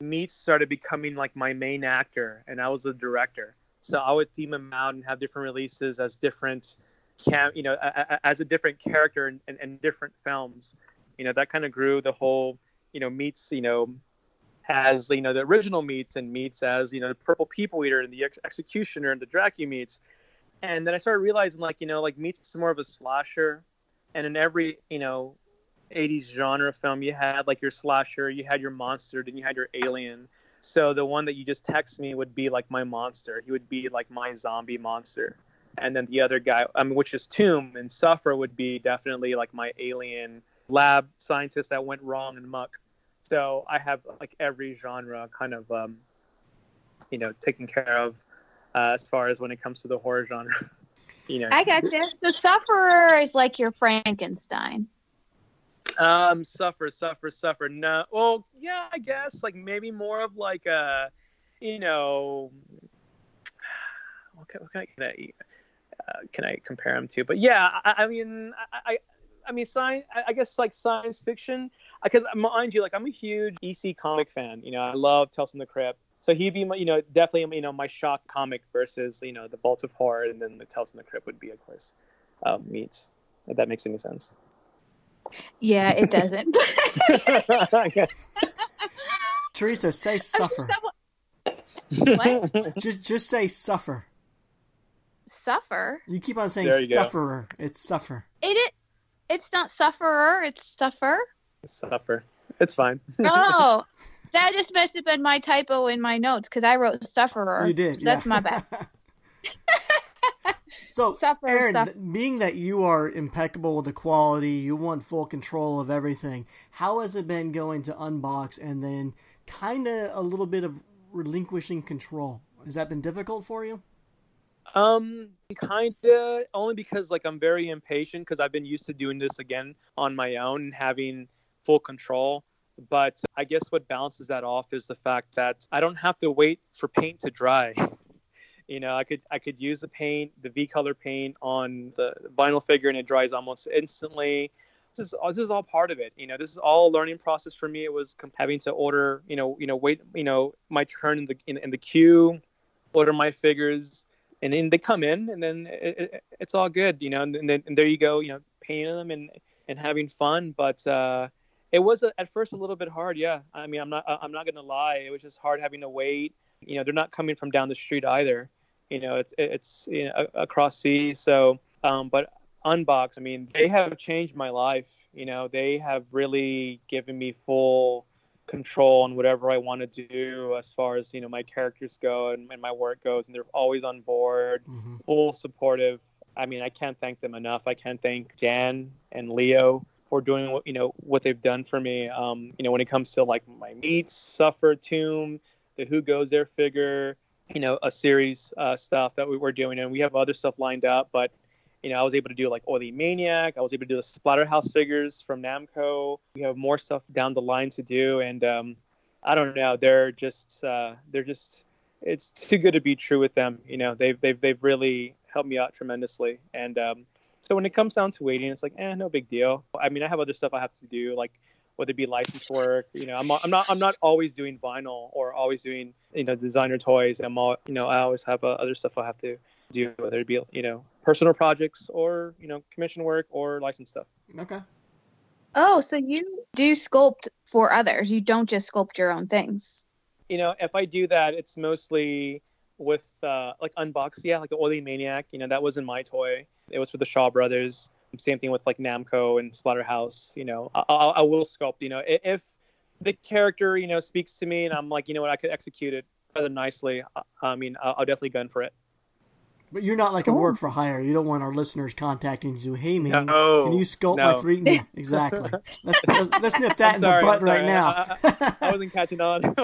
meats started becoming like my main actor, and I was the director. So I would theme them out and have different releases as different cam, you know, a, a, as a different character in, in, different films. You know, that kind of grew the whole, you know, Meats, you know, as, you know, the original meats and meats as, you know, the Purple People Eater and the ex- Executioner and the Dracula meats. And then I started realizing, like, you know, like meats is more of a slasher. And in every, you know, 80s genre film, you had like your slasher, you had your monster, then you had your alien. So the one that you just text me would be like my monster. He would be like my zombie monster and then the other guy, I mean, which is Tomb and Suffer would be definitely like my alien lab scientist that went wrong and muck. So I have like every genre kind of, um, you know, taken care of uh, as far as when it comes to the horror genre. you know, I got you. So Sufferer is like your Frankenstein. Um, suffer, suffer, suffer. No, well, yeah, I guess like maybe more of like a, you know, what can, what can I, uh, can I compare them to? But yeah, I, I mean, I, I, I mean, science. I guess like science fiction, because mind you, like I'm a huge EC comic fan. You know, I love Tales from the Crypt. So he'd be, my, you know, definitely, you know, my shock comic versus, you know, the Vault of Horror, and then the Tales from the Crypt would be, of course, um, meats. If that makes any sense. Yeah, it doesn't. Teresa, say suffer. what? Just, just say suffer suffer. You keep on saying sufferer. Go. It's suffer. It, it it's not sufferer. It's suffer. It's suffer. It's fine. oh, that just must have been my typo in my notes because I wrote sufferer. You did. So yeah. That's my bad. so, suffer, Aaron, suffer. Being that you are impeccable with the quality, you want full control of everything. How has it been going to unbox and then kind of a little bit of relinquishing control? Has that been difficult for you? Um, kind of only because like I'm very impatient because I've been used to doing this again on my own and having full control. But I guess what balances that off is the fact that I don't have to wait for paint to dry. you know, I could I could use the paint, the V color paint on the vinyl figure, and it dries almost instantly. This is this is all part of it. You know, this is all a learning process for me. It was having to order, you know, you know, wait, you know, my turn in the in, in the queue, order my figures, and then they come in and then it, it, it's all good you know and, then, and there you go you know painting them and and having fun. But uh, it was a, at first a little bit hard. Yeah, I mean, I'm not I'm not gonna lie. It was just hard having to wait. You know, they're not coming from down the street either. You know, it's it's you know, across seas. So, um, but Unbox, I mean, they have changed my life. You know, they have really given me full control on whatever I want to do as far as you know my characters go and, and my work goes, and they're always on board, mm-hmm. full supportive. I mean, I can't thank them enough. I can't thank Dan and Leo for doing what you know what they've done for me. Um, you know, when it comes to like my meats, Suffer, Tomb, the Who Goes There figure, you know, a series uh, stuff that we were doing, and we have other stuff lined up. But you know, I was able to do like Oily Maniac. I was able to do the Splatterhouse figures from Namco. We have more stuff down the line to do, and um, I don't know. They're just uh, they're just it's too good to be true with them. You know, they've they've they've really helped me out tremendously, and um, so when it comes down to waiting, it's like, eh, no big deal. I mean, I have other stuff I have to do, like whether it be license work. You know, I'm, I'm not I'm not always doing vinyl or always doing you know designer toys. I'm all you know I always have uh, other stuff I have to do, whether it be you know personal projects or you know commission work or license stuff. Okay. Oh, so you do sculpt for others. You don't just sculpt your own things. You know, if I do that, it's mostly with uh, like Unbox, yeah, like the Oily Maniac. You know, that wasn't my toy. It was for the Shaw Brothers. Same thing with like Namco and Splatterhouse. You know, I, I, I will sculpt. You know, if the character you know speaks to me and I'm like, you know what, I could execute it rather nicely. I, mean, I'll, I'll, definitely gun for it. But you're not like cool. a work for hire. You don't want our listeners contacting you. Hey man, no, can you sculpt no. my three? Yeah, exactly. let's, let's, let's, nip that in sorry, the butt right now. I, I, I, wasn't catching on.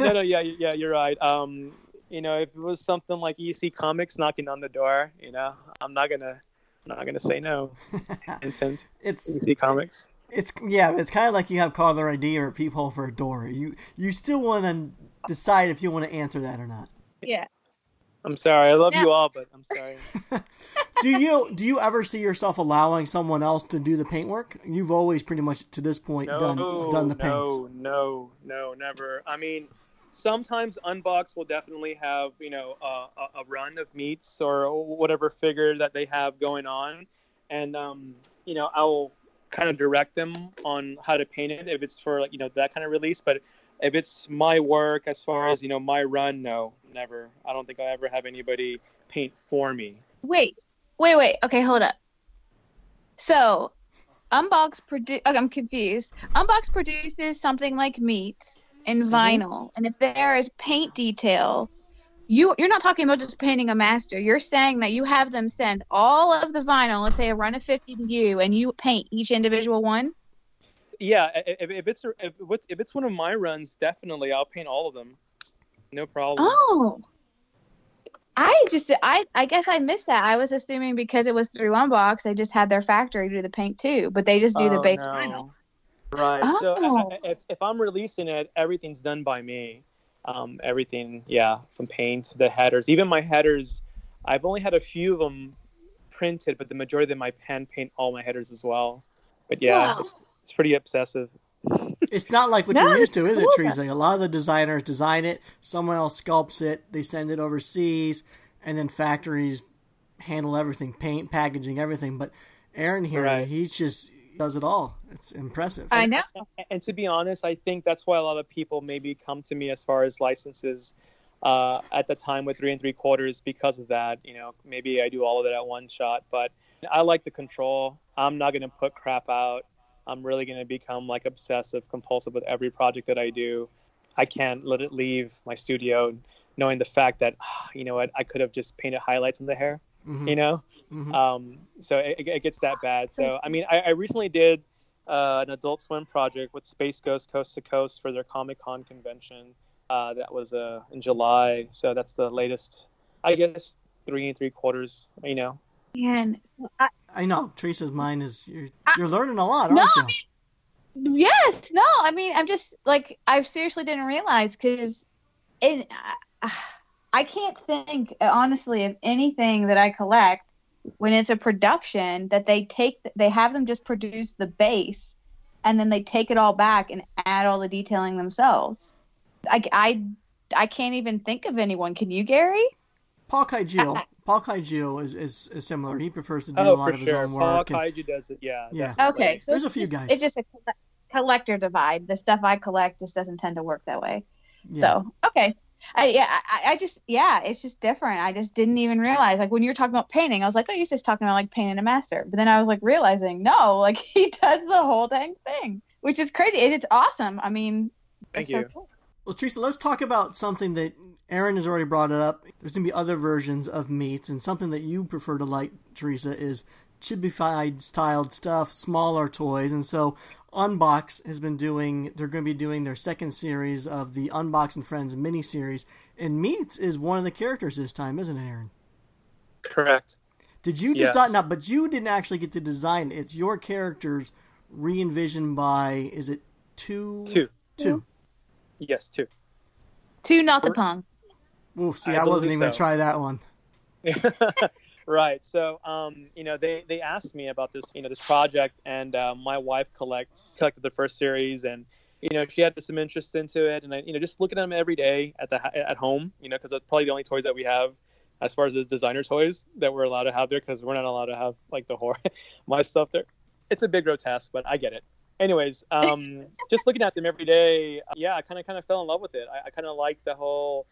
no, no, yeah, yeah, you're right. Um, you know, if it was something like EC Comics knocking on the door, you know, I'm not gonna I'm not gonna say no. Instant. it's EC Comics. It's yeah, it's kind of like you have caller ID or a peephole for a door. You you still want to decide if you want to answer that or not. Yeah. I'm sorry. I love yeah. you all, but I'm sorry. do you do you ever see yourself allowing someone else to do the paintwork? You've always pretty much to this point no, done done the paints. No, no, no, never. I mean, sometimes Unbox will definitely have you know a run of meats or whatever figure that they have going on, and um, you know I'll kind of direct them on how to paint it if it's for like you know that kind of release. But if it's my work as far as you know my run, no, never. I don't think I'll ever have anybody paint for me. Wait, wait, wait. Okay, hold up. So, Unbox produce. Okay, I'm confused. Unbox produces something like meat and mm-hmm. vinyl. Mm-hmm. And if there is paint detail, you you're not talking about just painting a master. You're saying that you have them send all of the vinyl, let's say a run of 50 to you, and you paint each individual one. Yeah, if, if it's if, if it's one of my runs, definitely I'll paint all of them. No problem. Oh. I just I I guess I missed that. I was assuming because it was through Unbox, they just had their factory do the paint too, but they just do oh, the base no. vinyl. Right. Oh. So if, if I'm releasing it, everything's done by me. Um, everything, yeah, from paint to the headers. Even my headers, I've only had a few of them printed, but the majority of them I pen paint all my headers as well. But yeah, wow. it's, it's, pretty obsessive. It's not like what no, you're used to, is it, Teresa? A lot of the designers design it, someone else sculpts it, they send it overseas, and then factories handle everything, paint, packaging, everything. But Aaron here, right. he's just does it all. It's impressive. I know. And to be honest, I think that's why a lot of people maybe come to me as far as licenses uh, at the time with three and three quarters because of that. You know, maybe I do all of it at one shot, but I like the control. I'm not going to put crap out. I'm really going to become like obsessive, compulsive with every project that I do. I can't let it leave my studio knowing the fact that, you know what, I could have just painted highlights in the hair, mm-hmm. you know? Mm-hmm. Um, so it, it, gets that bad. So I mean, I, I recently did uh, an Adult Swim project with Space Ghost Coast to Coast for their Comic Con convention. Uh, that was uh, in July. So that's the latest, I guess, three and three quarters. You know. And I, I know Teresa's mind is you're, you're learning a lot, aren't no, you? I mean, yes. No. I mean, I'm just like I seriously didn't realize because it. I can't think honestly of anything that I collect when it's a production that they take they have them just produce the base and then they take it all back and add all the detailing themselves. I, I, I can't even think of anyone. Can you, Gary? Paul Kaiju Paul Kaiju is, is, is similar. He prefers to do oh, a lot for of his sure. own Paul work. and- Kaiju does it. Yeah. Yeah. definitely. Okay, so There's a few just- guys. It's just a collector divide. The stuff I collect just doesn't tend to work that way. yeah. So okay, I yeah I, I just yeah it's just different. I just didn't even realize like when you were talking about painting, I was like oh you're just talking about like painting a master, but then I was like realizing no like he does the whole dang thing, which is crazy. And it's awesome. I mean, Thank it's so you. cool. Well, Teresa, let's talk about something that Aaron has already brought it up. There's going to be other versions of meats, and something that you prefer to like, Teresa, is chibified styled stuff, smaller toys. And so Unbox has been doing, they're going to be doing their second series of the Unbox and Friends mini series. And Meats is one of the characters this time, isn't it, Aaron? Correct. Did you Yes. decide? Now, but you didn't actually get to design it. It's your characters re envisioned by, is it two? Two. Two. Yes, two. Two not the pong. Oof, see, I I, wasn't believe even going to try that one. right. So, um, you know, they, they asked me about this, you know, this project, and uh, my wife collects collected the first series, and you know, she had some interest into it, and I, you know, just looking at them every day at the at home, you know, because it's probably the only toys that we have as far as the designer toys that we're allowed to have there, because we're not allowed to have like the horror, my stuff there. It's a big grotesque, but I get it. Anyways, um, just looking at them every day, yeah, I kind of kind of fell in love with it. I, I kind of like the whole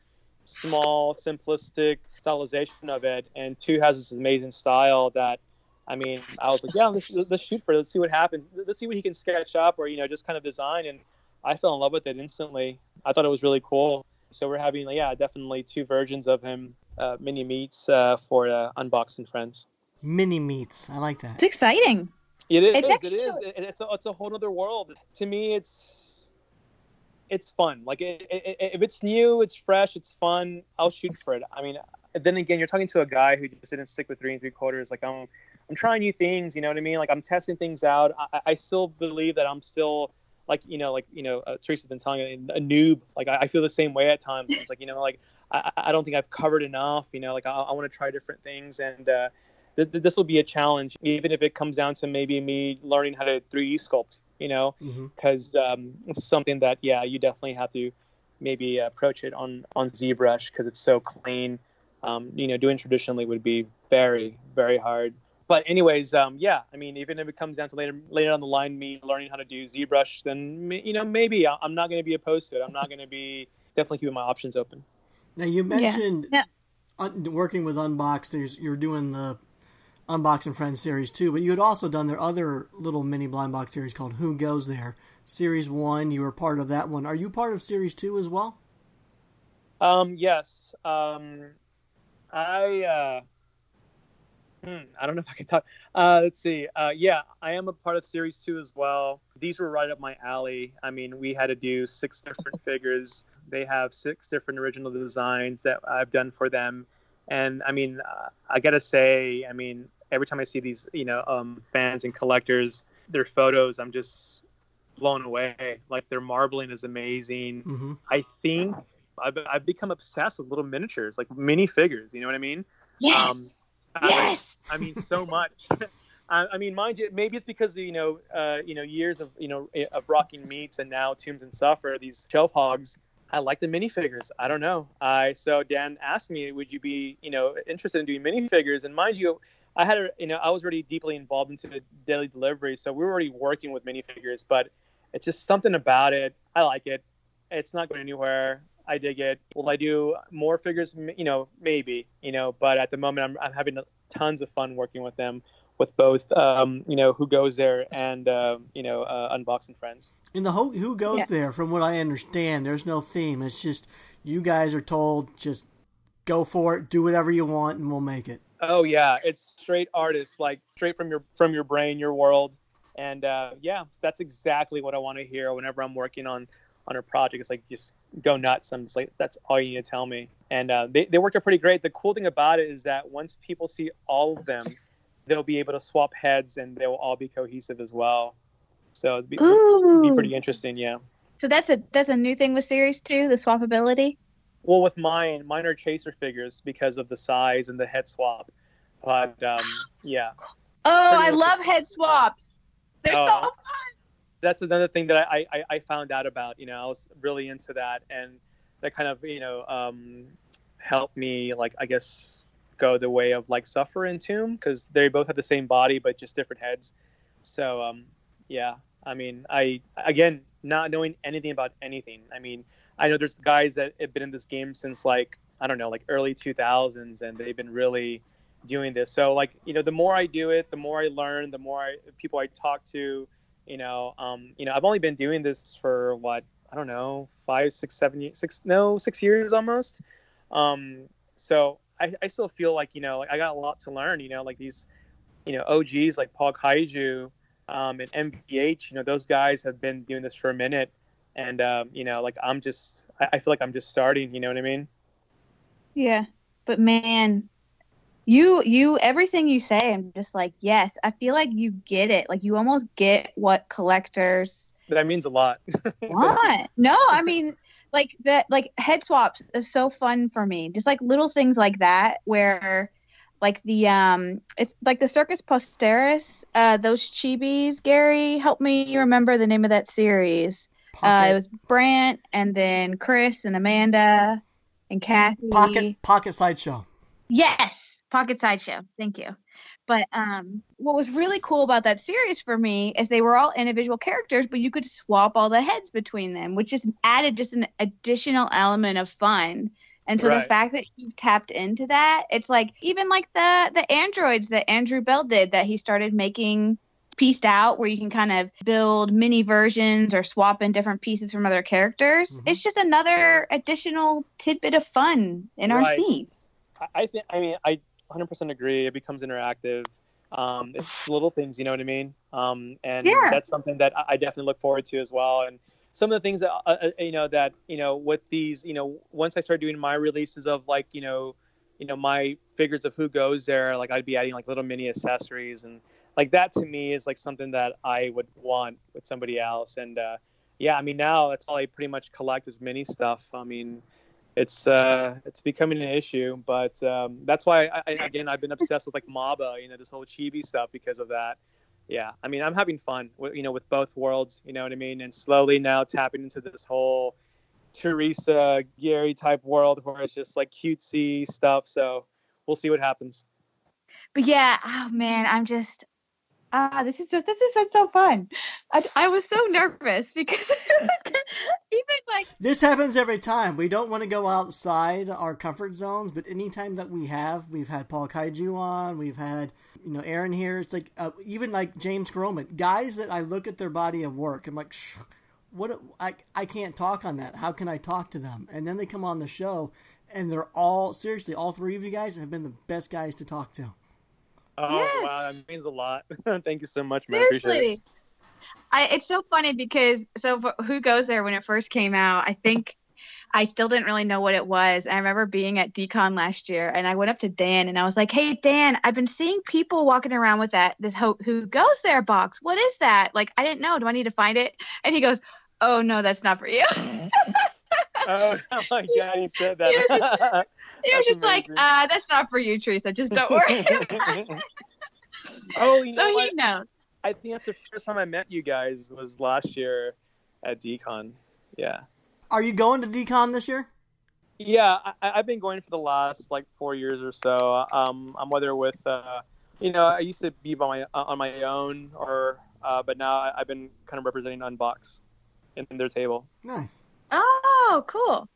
small, simplistic stylization of it. And two has this amazing style that, I mean, I was like, yeah, let's, let's shoot for it. Let's see what happens. Let's see what he can sketch up or, you know, just kind of design. And I fell in love with it instantly. I thought it was really cool. So we're having, yeah, definitely two versions of him, uh, mini meats uh, for uh, Unbox and Friends. Mini meats, I like that. It's exciting. It is. It's it is. actually- It, it's a, it's a whole other world. To me, it's it's fun. Like it, it, if it's new, it's fresh, it's fun. I'll shoot for it. I mean, then again, you're talking to a guy who just didn't stick with three and three quarters. Like I'm, I'm trying new things. You know what I mean? Like I'm testing things out. I, I still believe that I'm still like you know, like you know, uh, Teresa's been telling me a noob. Like I, I feel the same way at times. It's like you know, like I, I don't think I've covered enough. You know, like I, I want to try different things and. uh this will be a challenge, even if it comes down to maybe me learning how to 3D sculpt, you know, because um, it's something that, yeah, you definitely have to maybe approach it on, on ZBrush because it's so clean. Um, you know, doing traditionally would be very, very hard. But anyways, um, yeah, I mean, even if it comes down to later, later on the line, me learning how to do ZBrush, then, you know, maybe I- I'm not going to be opposed to it. I'm not going to be definitely keeping my options open. Now you mentioned Yeah. Un- working with Unbox. There's you're doing the Unbox and Friends series too, but you had also done their other little mini blind box series called Who Goes There. Series one, you were part of that one. Are you part of series two as well? Um, yes. Um, I, uh, hmm, I don't know if I can talk. Uh, let's see. Uh, yeah, I am a part of series two as well. These were right up my alley. I mean, we had to do six different figures. They have six different original designs that I've done for them. And I mean, uh, I gotta say, I mean, every time I see these, you know, um, fans and collectors, their photos, I'm just blown away. Like their marbling is amazing. Mm-hmm. I think I've, I've become obsessed with little miniatures, like mini figures. You know what I mean? Yes. Um, I- yes. I mean, so much. I, I mean, mind you, maybe it's because you know, uh, you know, years of you know of rocking meats and now Tombs and Suffer, these shelf hogs. I like the minifigures. I don't know. I so Dan asked me, would you be you know interested in doing minifigures? And mind you, I had a you know I was already deeply involved into the Deadly Delivery, so we were already working with minifigures. But it's just something about it. I like it. It's not going anywhere. I dig it. Will I do more figures? You know, maybe. You know, but at the moment, I'm I'm having tons of fun working with them, with both um, you know who goes there and uh, you know uh, Unbox and Friends. In the Who, who Goes Yeah. There, from what I understand, there's no theme. It's just you guys are told just go for it, do whatever you want, and we'll make it. Oh yeah, it's straight artists, like straight from your from your brain, your world, and uh, yeah, that's exactly what I want to hear whenever I'm working on on a project. It's like just go nuts. I'm just like that's all you need to tell me, and uh, they they worked out pretty great. The cool thing about it is that once people see all of them, they'll be able to swap heads, and they will all be cohesive as well. So it'd be, it'd be pretty interesting, yeah. So that's a that's a new thing with series two, the swappability. Well, with mine, mine are chaser figures because of the size and the head swap. But um, yeah, Oh, I much. love head swaps. They're Oh. so fun. that's another thing that I, I, I found out about. You know, I was really into that, and that kind of you know um, helped me like I guess go the way of like Suffer and Tomb because they both have the same body but just different heads. So um, yeah, I mean, I again not knowing anything about anything. I mean, I know there's guys that have been in this game since like I don't know, like early 2000s, and they've been really doing this. So like you know, the more I do it, the more I learn, the more I, people I talk to. You know, um, you know, I've only been doing this for what I don't know, five, six, seven, six, no, six years almost. Um, so I, I still feel like you know, like I got a lot to learn. You know, like these, you know, OGs like Paul Kaiju um, and MVH. You know, those guys have been doing this for a minute, and um, you know, like I'm just, I, I feel like I'm just starting. You know what I mean? Yeah, but man, you you everything you say, I'm just like, yes, I feel like you get it. Like you almost get what collectors that means a lot. want. No, I mean like that like head swaps is so fun for me. Just like little things like that where like the um it's like the Circus Posterus uh those chibis gary help me remember the name of that series uh it was Brandt and then chris and amanda and Kathie. Pocket Pocket Sideshow. yes pocket sideshow. Thank you. But um what was really cool about that series for me is they were all individual characters but you could swap all the heads between them which just added just an additional element of fun. And so the fact that you've tapped into that, it's like even like the the androids that Andrew Bell did that he started making pieced out where you can kind of build mini versions or swap in different pieces from other characters. Mhm. It's just another additional tidbit of fun in our Right. scene. I- think I mean I 100% agree. It becomes interactive. Um, it's little things, you know what I mean? Um, and Yeah. that's something that I I definitely look forward to as well. And some of the things that uh, uh, you know that you know with these, you know, once I start doing my releases of like you know, you know my figures of who goes there, like I'd be adding like little mini accessories and like that to me is like something that I would want with somebody else. And uh, yeah, I mean now that's all I pretty much collect is mini stuff. I mean it's uh it's becoming an issue. But um that's why I, again i've been obsessed with like maba you know this whole chibi stuff because of that. Yeah i mean i'm having fun with you know with both worlds you know what i mean? And slowly now tapping into this whole teresa gary type world where it's just like cutesy stuff. So we'll see what happens. But yeah, oh man, I'm just ah, this is just this is just so fun. I, I was so nervous because it was even like This happens every time. We don't want to go outside our comfort zones, but anytime that we have, we've had Paul Kaiju on, we've had you know Aaron here. It's like uh, even like James Groman, guys that I look at their body of work. I'm like, Shh, what? I I can't talk on that. How can I talk to them? And then they come on the show, and they're all seriously, all three of you guys have been the best guys to talk to. Oh Yes. wow that means a lot. Thank you so much man. I appreciate it. Seriously. I, it's so funny because so who goes there when it first came out? I think i still didn't really know what it was. I remember being at decon last year and i went up to dan and i was like hey dan i've been seeing people walking around with that this ho- who goes there box. What is that? Like i didn't know. Do i need to find it? And he goes oh no that's not for you oh my god he said that You're he was just like amazing. uh that's not for you teresa just don't worry oh you know so what he knows I think that's the first time I met you guys was last year at Decon. Yeah. Are you going to Decon this year? Yeah, I, I've been going for the last like four years or so. Um, I'm whether with, uh, you know, I used to be by my on my own, or uh, but now I- I've been kind of representing Unbox in their table. Nice. Oh, cool.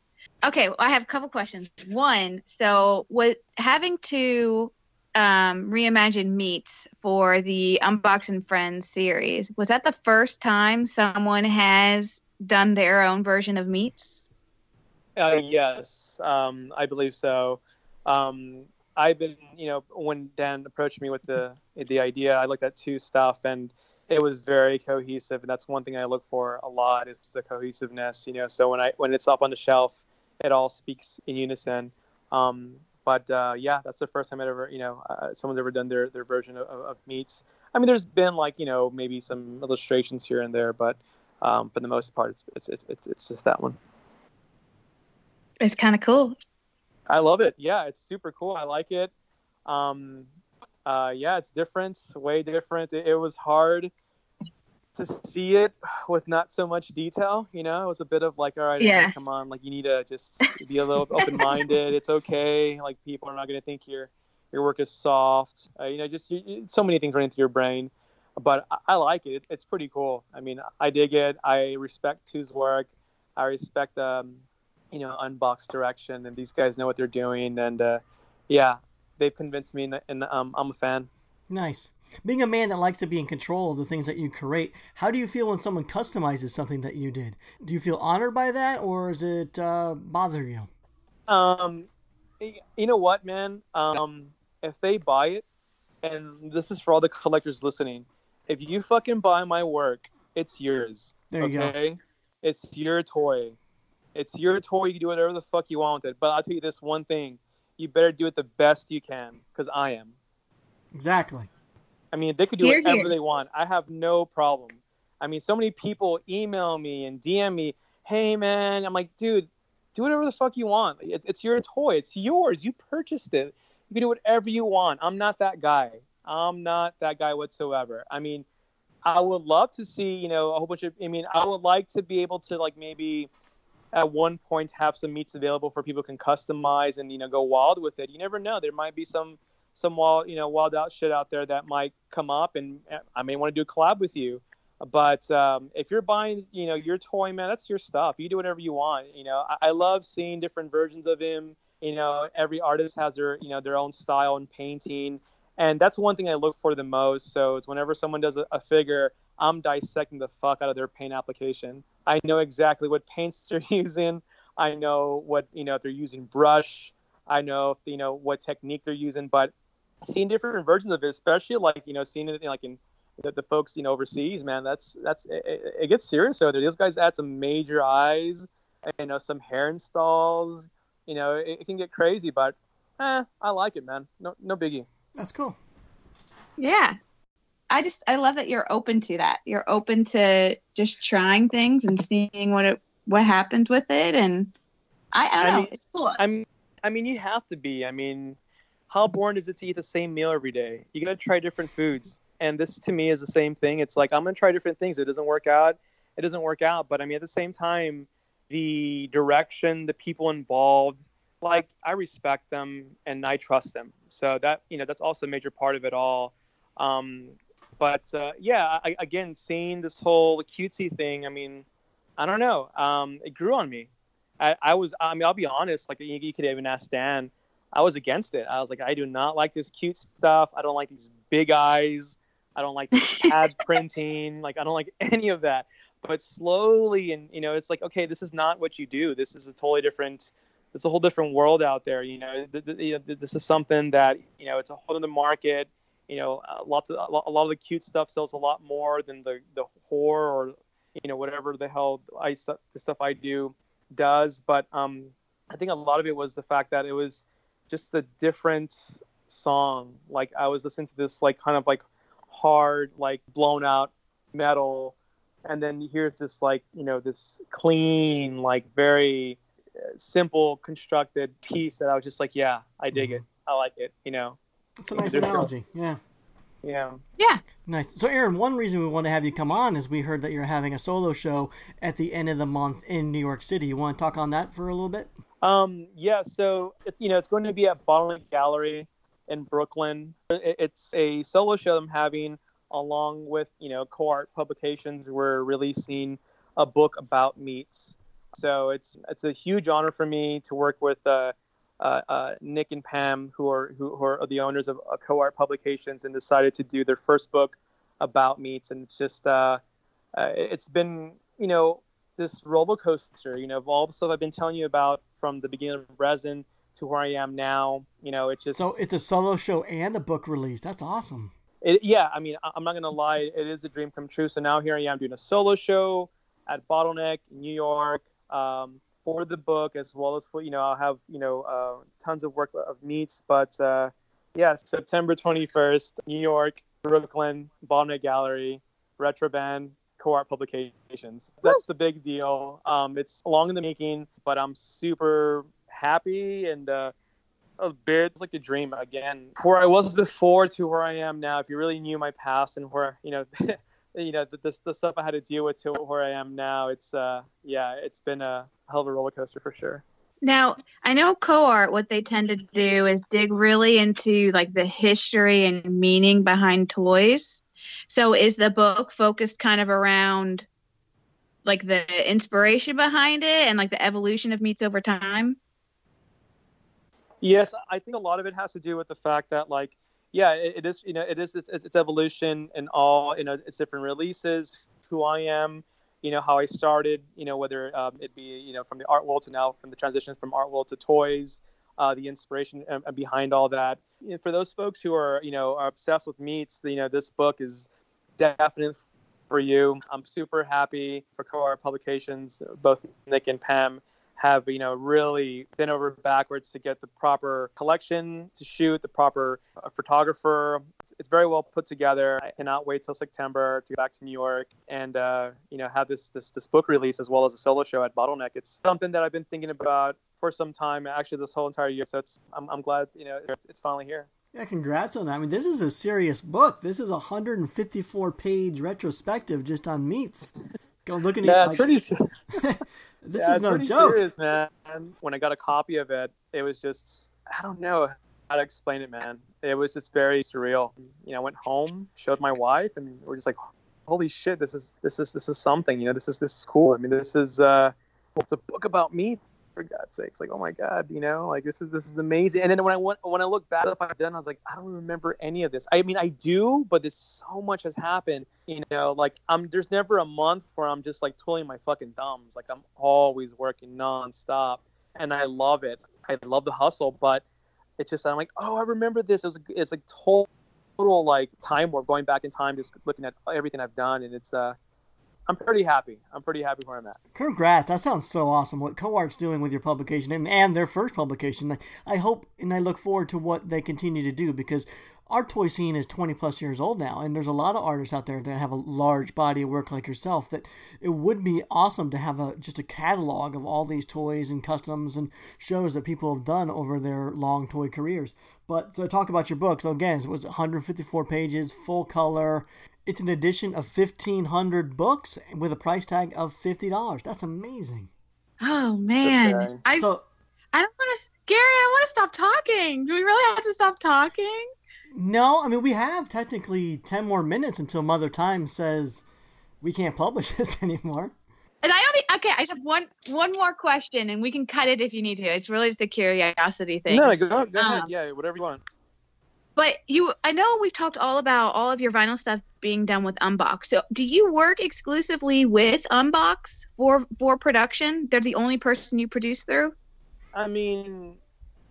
Okay, well, I have a couple questions. One, so was having to um, reimagine meats for the Unbox and Friends series, was that the first time someone has done their own version of meats? Uh, yes, um, I believe so. Um, I've been, you know, when Dan approached me with the the idea, I looked at two stuff, and it was very cohesive, and that's one thing I look for a lot is the cohesiveness. You know, so when I when it's up on the shelf, it all speaks in unison. Um, but uh, yeah, that's the first time I ever, you know, uh, someone's ever done their their version of, of meats. I mean, there's been like you know maybe some illustrations here and there, but um, for the most part, it's it's it's it's, it's just that one. It's kind of cool. I love it. Yeah, it's super cool. I like it. Um, uh, yeah, it's different, way different. It, it was hard to see it with not so much detail. You know, it was a bit of like, all right, Yeah. come on, like you need to just be a little open-minded. it's okay. Like people are not going to think you're your work is soft. Uh, you know, just you, you, so many things running through your brain. But I, I like it. It's, it's pretty cool. I mean, I dig it. I respect Tu's work. I respect um, you know, unbox direction, and these guys know what they're doing. And uh, yeah, they've convinced me, and, and um, I'm a fan. Nice. Being a man that likes to be in control of the things that you create, how do you feel when someone customizes something that you did? Do you feel honored by that, or does it uh, bother you? Um, you know what, man? Um, if they buy it, and this is for all the collectors listening, if you fucking buy my work, it's yours. There you okay? go. It's your toy. It's your toy. You can do whatever the fuck you want with it. But I'll tell you this one thing: you better do it the best you can, because I am. Exactly. I mean, they could do Here, whatever here. they want. I have no problem. I mean, so many people email me and DM me, "Hey, man," I'm like, "Dude, do whatever the fuck you want. It's, it's your toy. It's yours. You purchased it. You can do whatever you want. I'm not that guy. I'm not that guy whatsoever. I mean, I would love to see, you know, a whole bunch of. I mean, I would like to be able to like maybe at one point have some meats available for people can customize and you know go wild with it. You never know. There might be some some wild you know wild out shit out there that might come up, and uh, I may want to do a collab with you. But um, if you're buying, you know, your toy, man, that's your stuff. You do whatever you want. You know, I, I love seeing different versions of him. You know, every artist has their, you know, their own style in painting, and that's one thing I look for the most. So it's whenever someone does a, a figure, I'm dissecting the fuck out of their paint application. I know exactly what paints they're using. I know what, you know, if they're using brush. I know, if, you know, what technique they're using. But seeing different versions of it, especially like, you know, seeing it in, like in the, the folks, you know, overseas, man, that's that's it, it, it gets serious over there. Those guys add some major eyes, you know, some hair installs. You know, it, it can get crazy, but eh, I like it, man. No, no biggie. That's cool. Yeah. I just I love that you're open to that. You're open to just trying things and seeing what it what happens with it and I, I don't I know. mean- it's cool. I mean, I mean, you have to be. I mean, how boring is it to eat the same meal every day? You gotta try different foods, and this to me is the same thing. It's like I'm gonna try different things. It doesn't work out. It doesn't work out. But I mean, at the same time, the direction, the people involved, like I respect them and I trust them. So that you know, that's also a major part of it all. Um, but uh, yeah, I, again, seeing this whole cutesy thing. I mean, I don't know. Um, it grew on me. I, I was, I mean, I'll be honest. Like you, you could even ask Dan. I was against it. I was like, I do not like this cute stuff. I don't like these big eyes. I don't like pad printing. Like I don't like any of that. But slowly, and you know, it's like, okay, this is not what you do. This is a totally different. It's a whole different world out there. You know, th- th- you know, this is something that you know, it's a whole other market. You know, uh, lots of a lot, of the cute stuff sells a lot more than the the horror or you know whatever the hell I the stuff I do does. But um, I think a lot of it was the fact that it was just a different song. Like I was listening to this like kind of like hard, like blown out metal, and then here's this like you know this clean, like very uh, simple constructed piece that I was just like, yeah, I dig it. I like it. You know, It's a nice analogy. Yeah. yeah. yeah. Nice. So, Aaron, one reason we want to have you come on is we heard that you're having a solo show at the end of the month in New York City. You want to talk on that for a little bit? Um, yeah, so it, you know, it's going to be at Bottleneck Gallery in Brooklyn. It, it's a solo show I'm having along with you know Co-Art Publications. We're releasing a book about meats, so it's it's a huge honor for me to work with uh, uh, uh, Nick and Pam, who are who, who are the owners of uh, Co-Art Publications, and decided to do their first book about meats. And it's just uh, uh, it's been you know this roller coaster, you know, of all the stuff I've been telling you about from the beginning of resin to where I am now. You know, it's just So, it's a solo show and a book release. That's awesome. it, yeah, I mean, I'm not gonna lie, it is a dream come true. So now here I am doing a solo show at Bottleneck in New York um, for the book, as well as for you know I'll have you know uh, tons of work of meats. But uh, yeah, September 21st, New York, Brooklyn, Bottleneck Gallery, Retrobrand. Co-art publications. That's the big deal. Um, it's long in the making, but I'm super happy and uh, a bit it's like a dream again where i was before to where i am now if you really knew my past and where you know you know the, the, the stuff i had to deal with to where i am now it's uh yeah it's been a hell of a roller coaster for sure Now, I know co-art what they tend to do is dig really into like the history and meaning behind toys. So is the book focused kind of around like the inspiration behind it and like the evolution of meats over time? Yes, I think a lot of it has to do with the fact that like yeah, it, it is you know it is it's, it's evolution and all you know it's different releases, who I am, you know how I started, you know whether um, it be you know from the art world to now from the transition from art world to toys, uh, the inspiration um, behind all that. You know, for those folks who are you know are obsessed with meats, you know this book is definitely for you. I'm super happy for Co-Art Publications, both Nick and Pam have you know really been over backwards to get the proper collection to shoot the proper uh, photographer it's, it's, very well put together i cannot wait till september to go back to new york and uh, you know have this, this this book release as well as a solo show at bottleneck it's something that i've been thinking about for some time actually this whole entire year so it's i'm, I'm glad you know it's, it's finally here yeah, congrats on that. I mean, this is a serious book. This is a 154 page retrospective just on meats. Go looking at it. yeah, it's like, pretty. this yeah, is no joke, serious, man. When I got a copy of it, it was just I don't know how to explain it, man. It was just very surreal. You know, I went home, showed my wife, and we're just like, "Holy shit, this is this is this is something." You know, this is this is cool. I mean, this is uh, it's a book about me for God's sakes. Like, oh my God, you know, like this is this is amazing. And then when I went when I look back at up I've done, I was like, I don't remember any of this. I mean, I do, but there's so much has happened. You know, like I'm there's never a month where I'm just like twirling my fucking thumbs. Like I'm always working nonstop, and I love it. I love the hustle, but it's just I'm like, oh, I remember this. It was it's like total total like time warp going back in time, just looking at everything I've done, and it's uh I'm pretty happy. I'm pretty happy where I'm at. Congrats! That sounds so awesome. What Co-Art's doing with your publication and, and their first publication. I hope and I look forward to what they continue to do because our toy scene is 20 plus years old now, and there's a lot of artists out there that have a large body of work like yourself. That it would be awesome to have a just a catalog of all these toys and customs and shows that people have done over their long toy careers. But to talk about your book, so again, it was 154 pages, full color. It's an edition of 1,500 books with a price tag of $50. That's amazing. Oh, man. I, so, I don't want to, Gary, I don't want to stop talking. Do we really have to stop talking? No, I mean, we have technically 10 more minutes until Mother Time says we can't publish this anymore. And I only okay. I just have one one more question, and we can cut it if you need to. It's really just a curiosity thing. No, go, go um, ahead. Yeah, whatever you want. But you, I know we've talked all about all of your vinyl stuff being done with Unbox. So, do you work exclusively with Unbox for for production? They're the only person you produce through. I mean,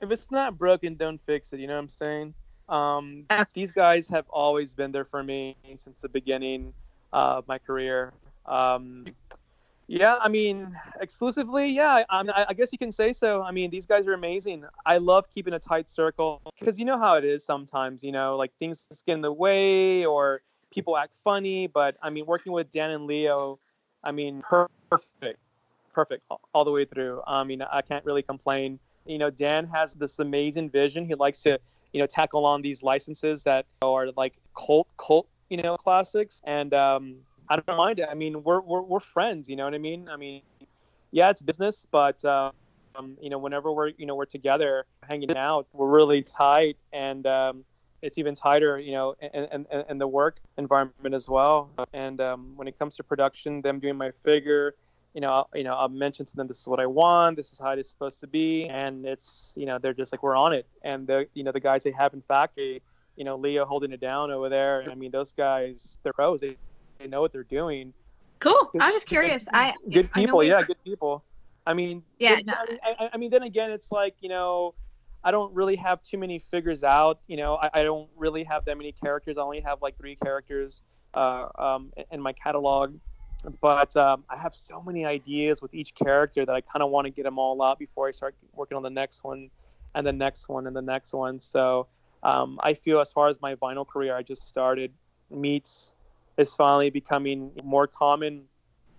if it's not broken, don't fix it. You know what I'm saying? Um, okay. These guys have always been there for me since the beginning of my career. Um, yeah, I mean, exclusively, yeah. I, I guess you can say so. I mean, these guys are amazing. I love keeping a tight circle because you know how it is sometimes. You know, like things get in the way or people act funny. But I mean, working with Dan and Leo, I mean, perfect, perfect all the way through. I mean, I can't really complain. You know, Dan has this amazing vision. He likes to, you know, tackle on these licenses that are like cult, cult, you know, classics, and um, I don't mind it. I mean, we're, we're, we're friends, you know what I mean? I mean, yeah, it's business, but, um, you know, whenever we're, you know, we're together hanging out, we're really tight and, um, it's even tighter, you know, and, and, and the work environment as well. And um, when it comes to production, them doing my figure, you know, I'll, you know, I'll mention to them, this is what I want, this is how it is supposed to be, and it's, you know, they're just like, we're on it. And the, you know, the guys they have in factory, you know, Leo holding it down over there. I mean, those guys, they're pros. They they know what they're doing. Cool. I was just curious. I good people, I yeah, good people. I mean, yeah. No. I, I, mean, then again, it's like you know, I don't really have too many figures out. You know, I, I don't really have that many characters. I only have like three characters uh, um, in my catalog. But um, I have so many ideas with each character that I kind of want to get them all out before I start working on the next one, and the next one, and the next one. So um, I feel as far as my vinyl career, I just started meats is finally becoming more common.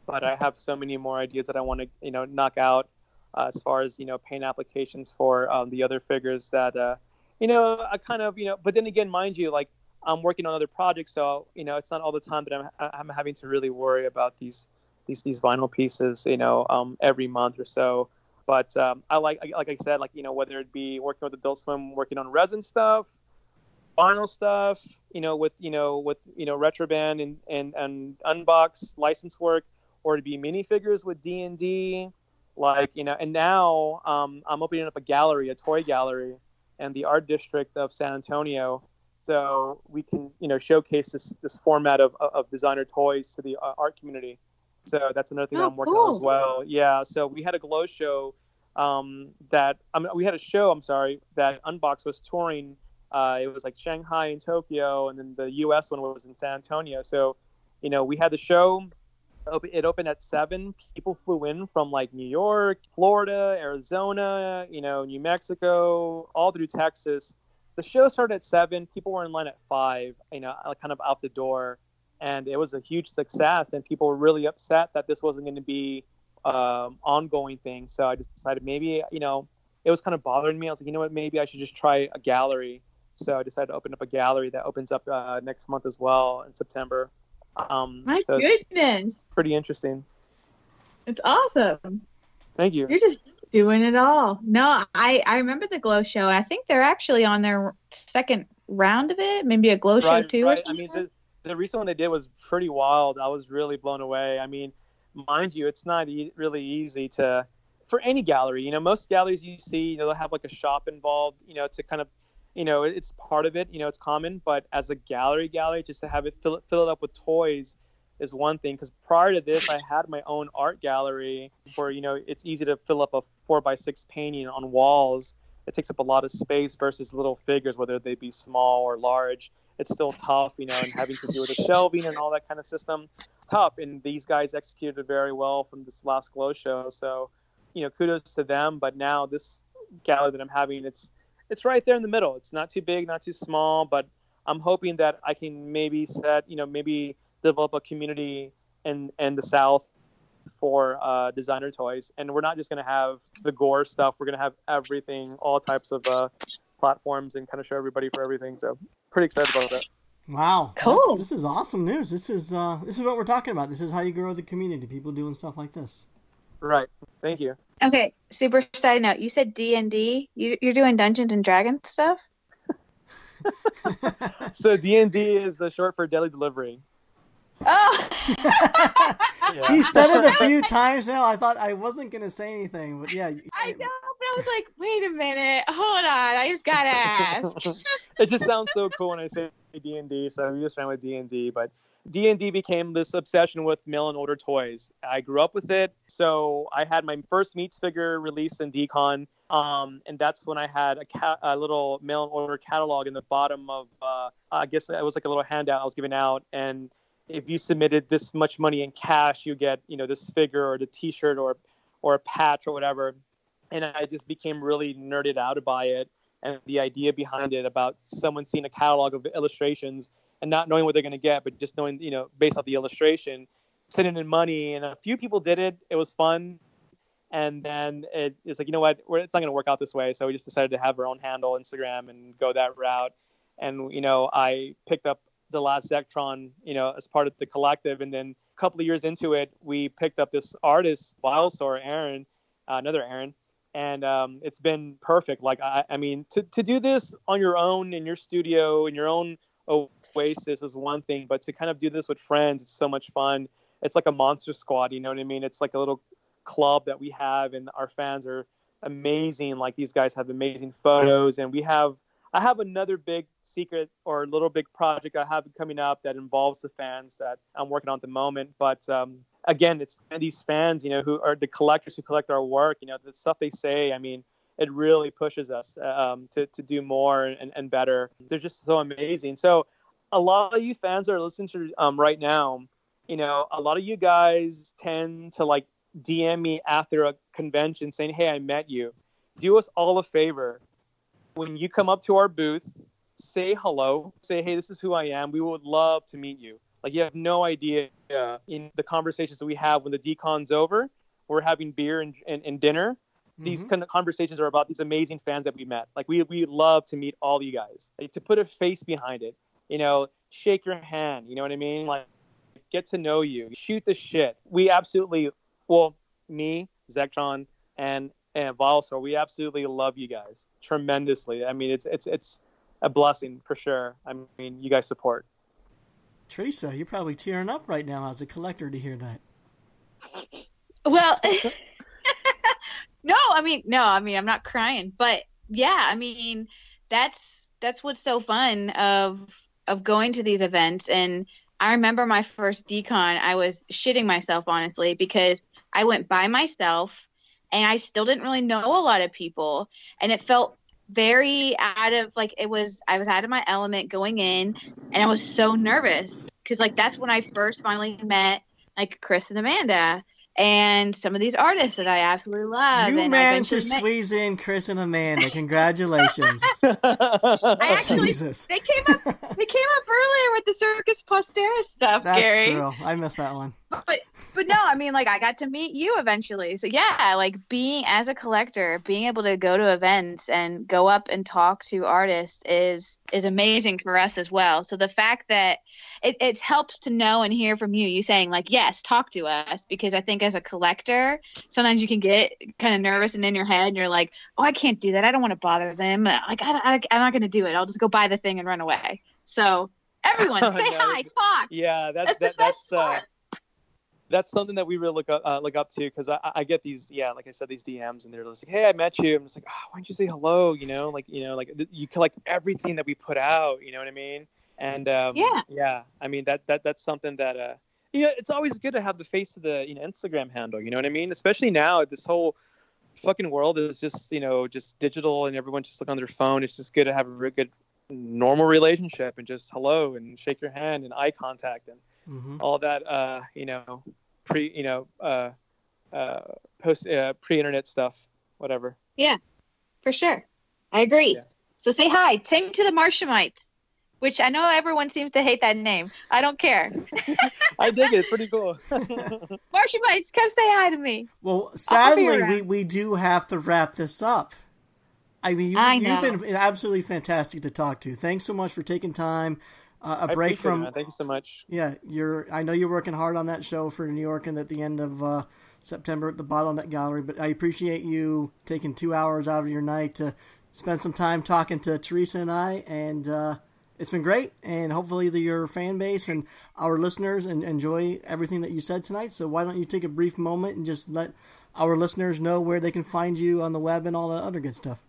But I have so many more ideas that I want to, you know, knock out uh, as far as you know, paint applications for um, the other figures that, uh, you know, I kind of, you know. But then again, mind you, like I'm working on other projects, so you know, it's not all the time that I'm I'm having to really worry about these these these vinyl pieces, you know, um, every month or so. But um, I like, like I said, like you know, whether it be working with Adult Swim, working on resin stuff, vinyl stuff, you know, with you know, with you know, Retrobrand and and and unbox license work, or to be minifigures with D and D, like you know, and now um, I'm opening up a gallery, a toy gallery, and the art district of San Antonio. So we can, you know, showcase this this format of, of designer toys to the uh, art community. So that's another thing Oh, I'm working cool. on as well. Yeah. So we had a glow show um, that I mean, we had a show. I'm sorry that Unbox was touring. Uh, it was like Shanghai and Tokyo, and then the U.S. one was in San Antonio. So, you know, we had the show. It opened at seven. People flew in from like New York, Florida, Arizona, you know, New Mexico, all through Texas. The show started at seven. People were in line at five. You know, uh, kind of out the door, and it was a huge success. And people were really upset that this wasn't going to be um, ongoing thing. So I just decided maybe you know it was kind of bothering me. I was like, you know what, maybe I should just try a gallery. So I decided to open up a gallery that opens up uh, next month as well in September. Um, My so goodness. pretty interesting. It's awesome. Thank you. You're just doing it all. No, I I remember the glow show. I think they're actually on their second round of it, maybe a glow show too. right. I mean, the, the recent one they did was pretty wild. I was really blown away. I mean, mind you, it's not e- really easy to for any gallery. You know, most galleries you see, you know, they'll have like a shop involved. You know, to kind of, you know, it's part of it. You know, it's common. But as a gallery, gallery, just to have it fill it, fill it up with toys is one thing. Because prior to this, I had my own art gallery where you know it's easy to fill up a four by six painting on walls. It takes up a lot of space versus little figures, whether they be small or large. It's still tough, you know, and having to do with the shelving and all that kind of system. Tough, and these guys executed it very well from this last glow show. So, you know, kudos to them. But now this gallery that I'm having, it's it's right there in the middle. It's not too big, not too small, but I'm hoping that I can maybe set, you know, maybe develop a community in in the South for uh, designer toys, and we're not just going to have the gore stuff. We're going to have everything, all types of uh, platforms, and kind of show everybody for everything. So pretty excited about that. Wow, that's- Cool. This is awesome news. This is uh, this is what we're talking about. This is how you grow the community. People doing stuff like this. Right. Thank you. Okay, super side note. You said D and D. You're doing Dungeons and Dragons stuff. So D and D is the short for Deadly Delivery. Oh, Yeah. You said it a few times now. I thought I wasn't gonna say anything, but yeah. I know, but I was like, wait a minute, hold on, I just gotta ask. it just sounds so cool when I say D and D. So we just ran with D and D, but D and D became this obsession with mail and order toys. I grew up with it, so I had my first Meats figure released in Decon, um, and that's when I had a, ca- a little mail and order catalog in the bottom of. Uh, I guess it was like a little handout I was giving out, and if you submitted this much money in cash, you get you know this figure or the T-shirt or or a patch or whatever. And I just became really nerded out by it and the idea behind it about someone seeing a catalog of illustrations and not knowing what they're going to get, but just knowing, you know, based off the illustration, sending in money. And a few people did it. It was fun. And then it, it's like, you know what, it's not going to work out this way. So we just decided to have our own handle, Instagram, and go that route. And, you know, I picked up the last Zectron, you know, as part of the collective. And then a couple of years into it, we picked up this artist, Wildstar, Aaron, uh, another Aaron, and um, it's been perfect. Like I, I mean, to, to do this on your own in your studio in your own oasis is one thing, but to kind of do this with friends, it's so much fun. It's like a monster squad, you know what I mean? It's like a little club that we have, and our fans are amazing. Like these guys have amazing photos, and we have. I have another big secret or little big project I have coming up that involves the fans that I'm working on at the moment. But um, again, it's these fans, you know, who are the collectors who collect our work. You know, the stuff they say. I mean, it really pushes us um, to to do more and, and better. They're just so amazing. So, a lot of you fans are listening to um, right now, you know, a lot of you guys tend to like DM me after a convention saying, "Hey, I met you." Do us all a favor. When you come up to our booth, say hello. Say, "Hey, this is who I am. We would love to meet you." Like you have no idea in the conversations that we have when the decon's over. We're having beer and, and, and dinner these Mhm. kind of conversations are about these amazing fans that we met. Like we we love to meet all you guys. Like, to put a face behind it, you know, shake your hand. You know what I mean? Like get to know you, shoot the shit. We absolutely well, me, Zectron, and and Volstar. We absolutely love you guys tremendously. I mean, it's it's it's a blessing for sure. I mean, you guys support. Teresa, you're probably tearing up right now as a collector to hear that. Well, no, I mean, no, I mean, I'm not crying, but yeah, I mean, that's that's what's so fun of of going to these events. And I remember my first decon, I was shitting myself honestly because I went by myself and I still didn't really know a lot of people, and it felt very out of like it was I was out of my element going in, and I was so nervous because like that's when I first finally met like Chris and Amanda and some of these artists that I absolutely love. You and managed to met- squeeze in Chris and Amanda. Congratulations. I oh, actually Jesus. they came up they came up earlier with the Circus Poster stuff, That's Gary. true. I missed that one. But but no, I mean like I got to meet you eventually. So yeah, like being as a collector, being able to go to events and go up and talk to artists is is amazing for us as well. So the fact that it, it helps to know and hear from you, you saying like, yes, talk to us because I think as a collector, sometimes you can get kind of nervous and in your head and you're like, oh, I can't do that. I don't want to bother them. Like I, I, I'm not going to do it. I'll just go buy the thing and run away. So everyone say No, hi, talk. yeah, That's that's the that, best that's uh. That's something that we really look up uh, look up to because I, I get these yeah like I said these DMs and they're just like hey I met you. I'm just like oh, why don't you say hello? You know like you know like th- you collect everything that we put out you know what I mean? And um, Yeah. yeah I mean that that that's something that uh yeah it's always good to have the face of the you know Instagram handle you know what I mean? Especially now this whole fucking world is just you know just digital and everyone's just like on their phone. It's just good to have a really good normal relationship and just hello and shake your hand and eye contact and hmm all that uh you know pre you know uh uh post uh, pre-internet stuff whatever Yeah, For sure. I agree. Yeah. So say hi. Same to the Martianites, which I know everyone seems to hate that name. I don't care. i dig it it's pretty cool Martianites, come say hi to me. Well, sadly, we, we do have to wrap this up. I mean, you, I you've been absolutely fantastic to talk to. Thanks so much for taking time. Uh, a break it, from thank you so much Yeah, you're. I know you're working hard on that show for New York and at the end of uh, September at the Bottleneck Gallery. But I appreciate you taking two hours out of your night to spend some time talking to Teresa and I, and uh, it's been great. And hopefully, the, your fan base and our listeners and enjoy everything that you said tonight. So why don't you take a brief moment and just let our listeners know where they can find you on the web and all the other good stuff.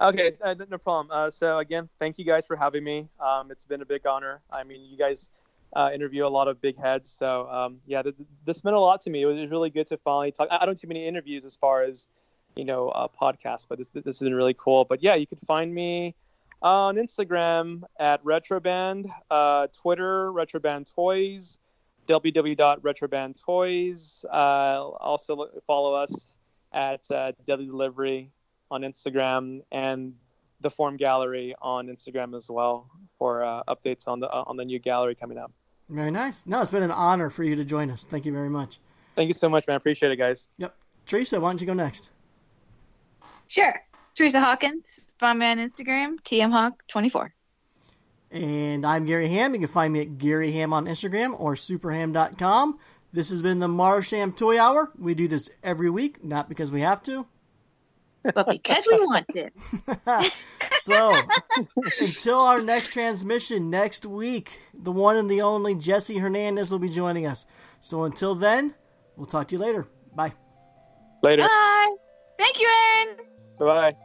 Okay uh, no problem. Uh, so again thank you guys for having me. Um it's been a big honor. I mean you guys uh, interview a lot of big heads so um yeah th- this meant a lot to me. It was really good to finally talk. I don't do many interviews as far as you know uh, podcasts but this this has been really cool. But yeah you can find me on Instagram at Retrobrand, uh, Twitter Retrobrand Toys, www.retrobrandtoys. Uh, also look- follow us at uh, Deadly Delivery on Instagram and the Form Gallery on Instagram as well for uh, updates on the on the new gallery coming up. Very nice. No, it's been an honor for you to join us. Thank you very much. Thank you so much, man. Appreciate it, guys. Yep. Teresa, why don't you go next? Sure. Teresa Hawkins. Find me on Instagram, tmhawk24. And I'm Gary Ham. You can find me at Gary Ham on Instagram or superham.com. This has been the Martian Toy Hour. We do this every week, not because we have to. But because we want it. So, until our next transmission next week, the one and the only Jesse Hernandez will be joining us. So, until then, we'll talk to you later. Bye. Later. Bye. Thank you, Aaron. Bye bye.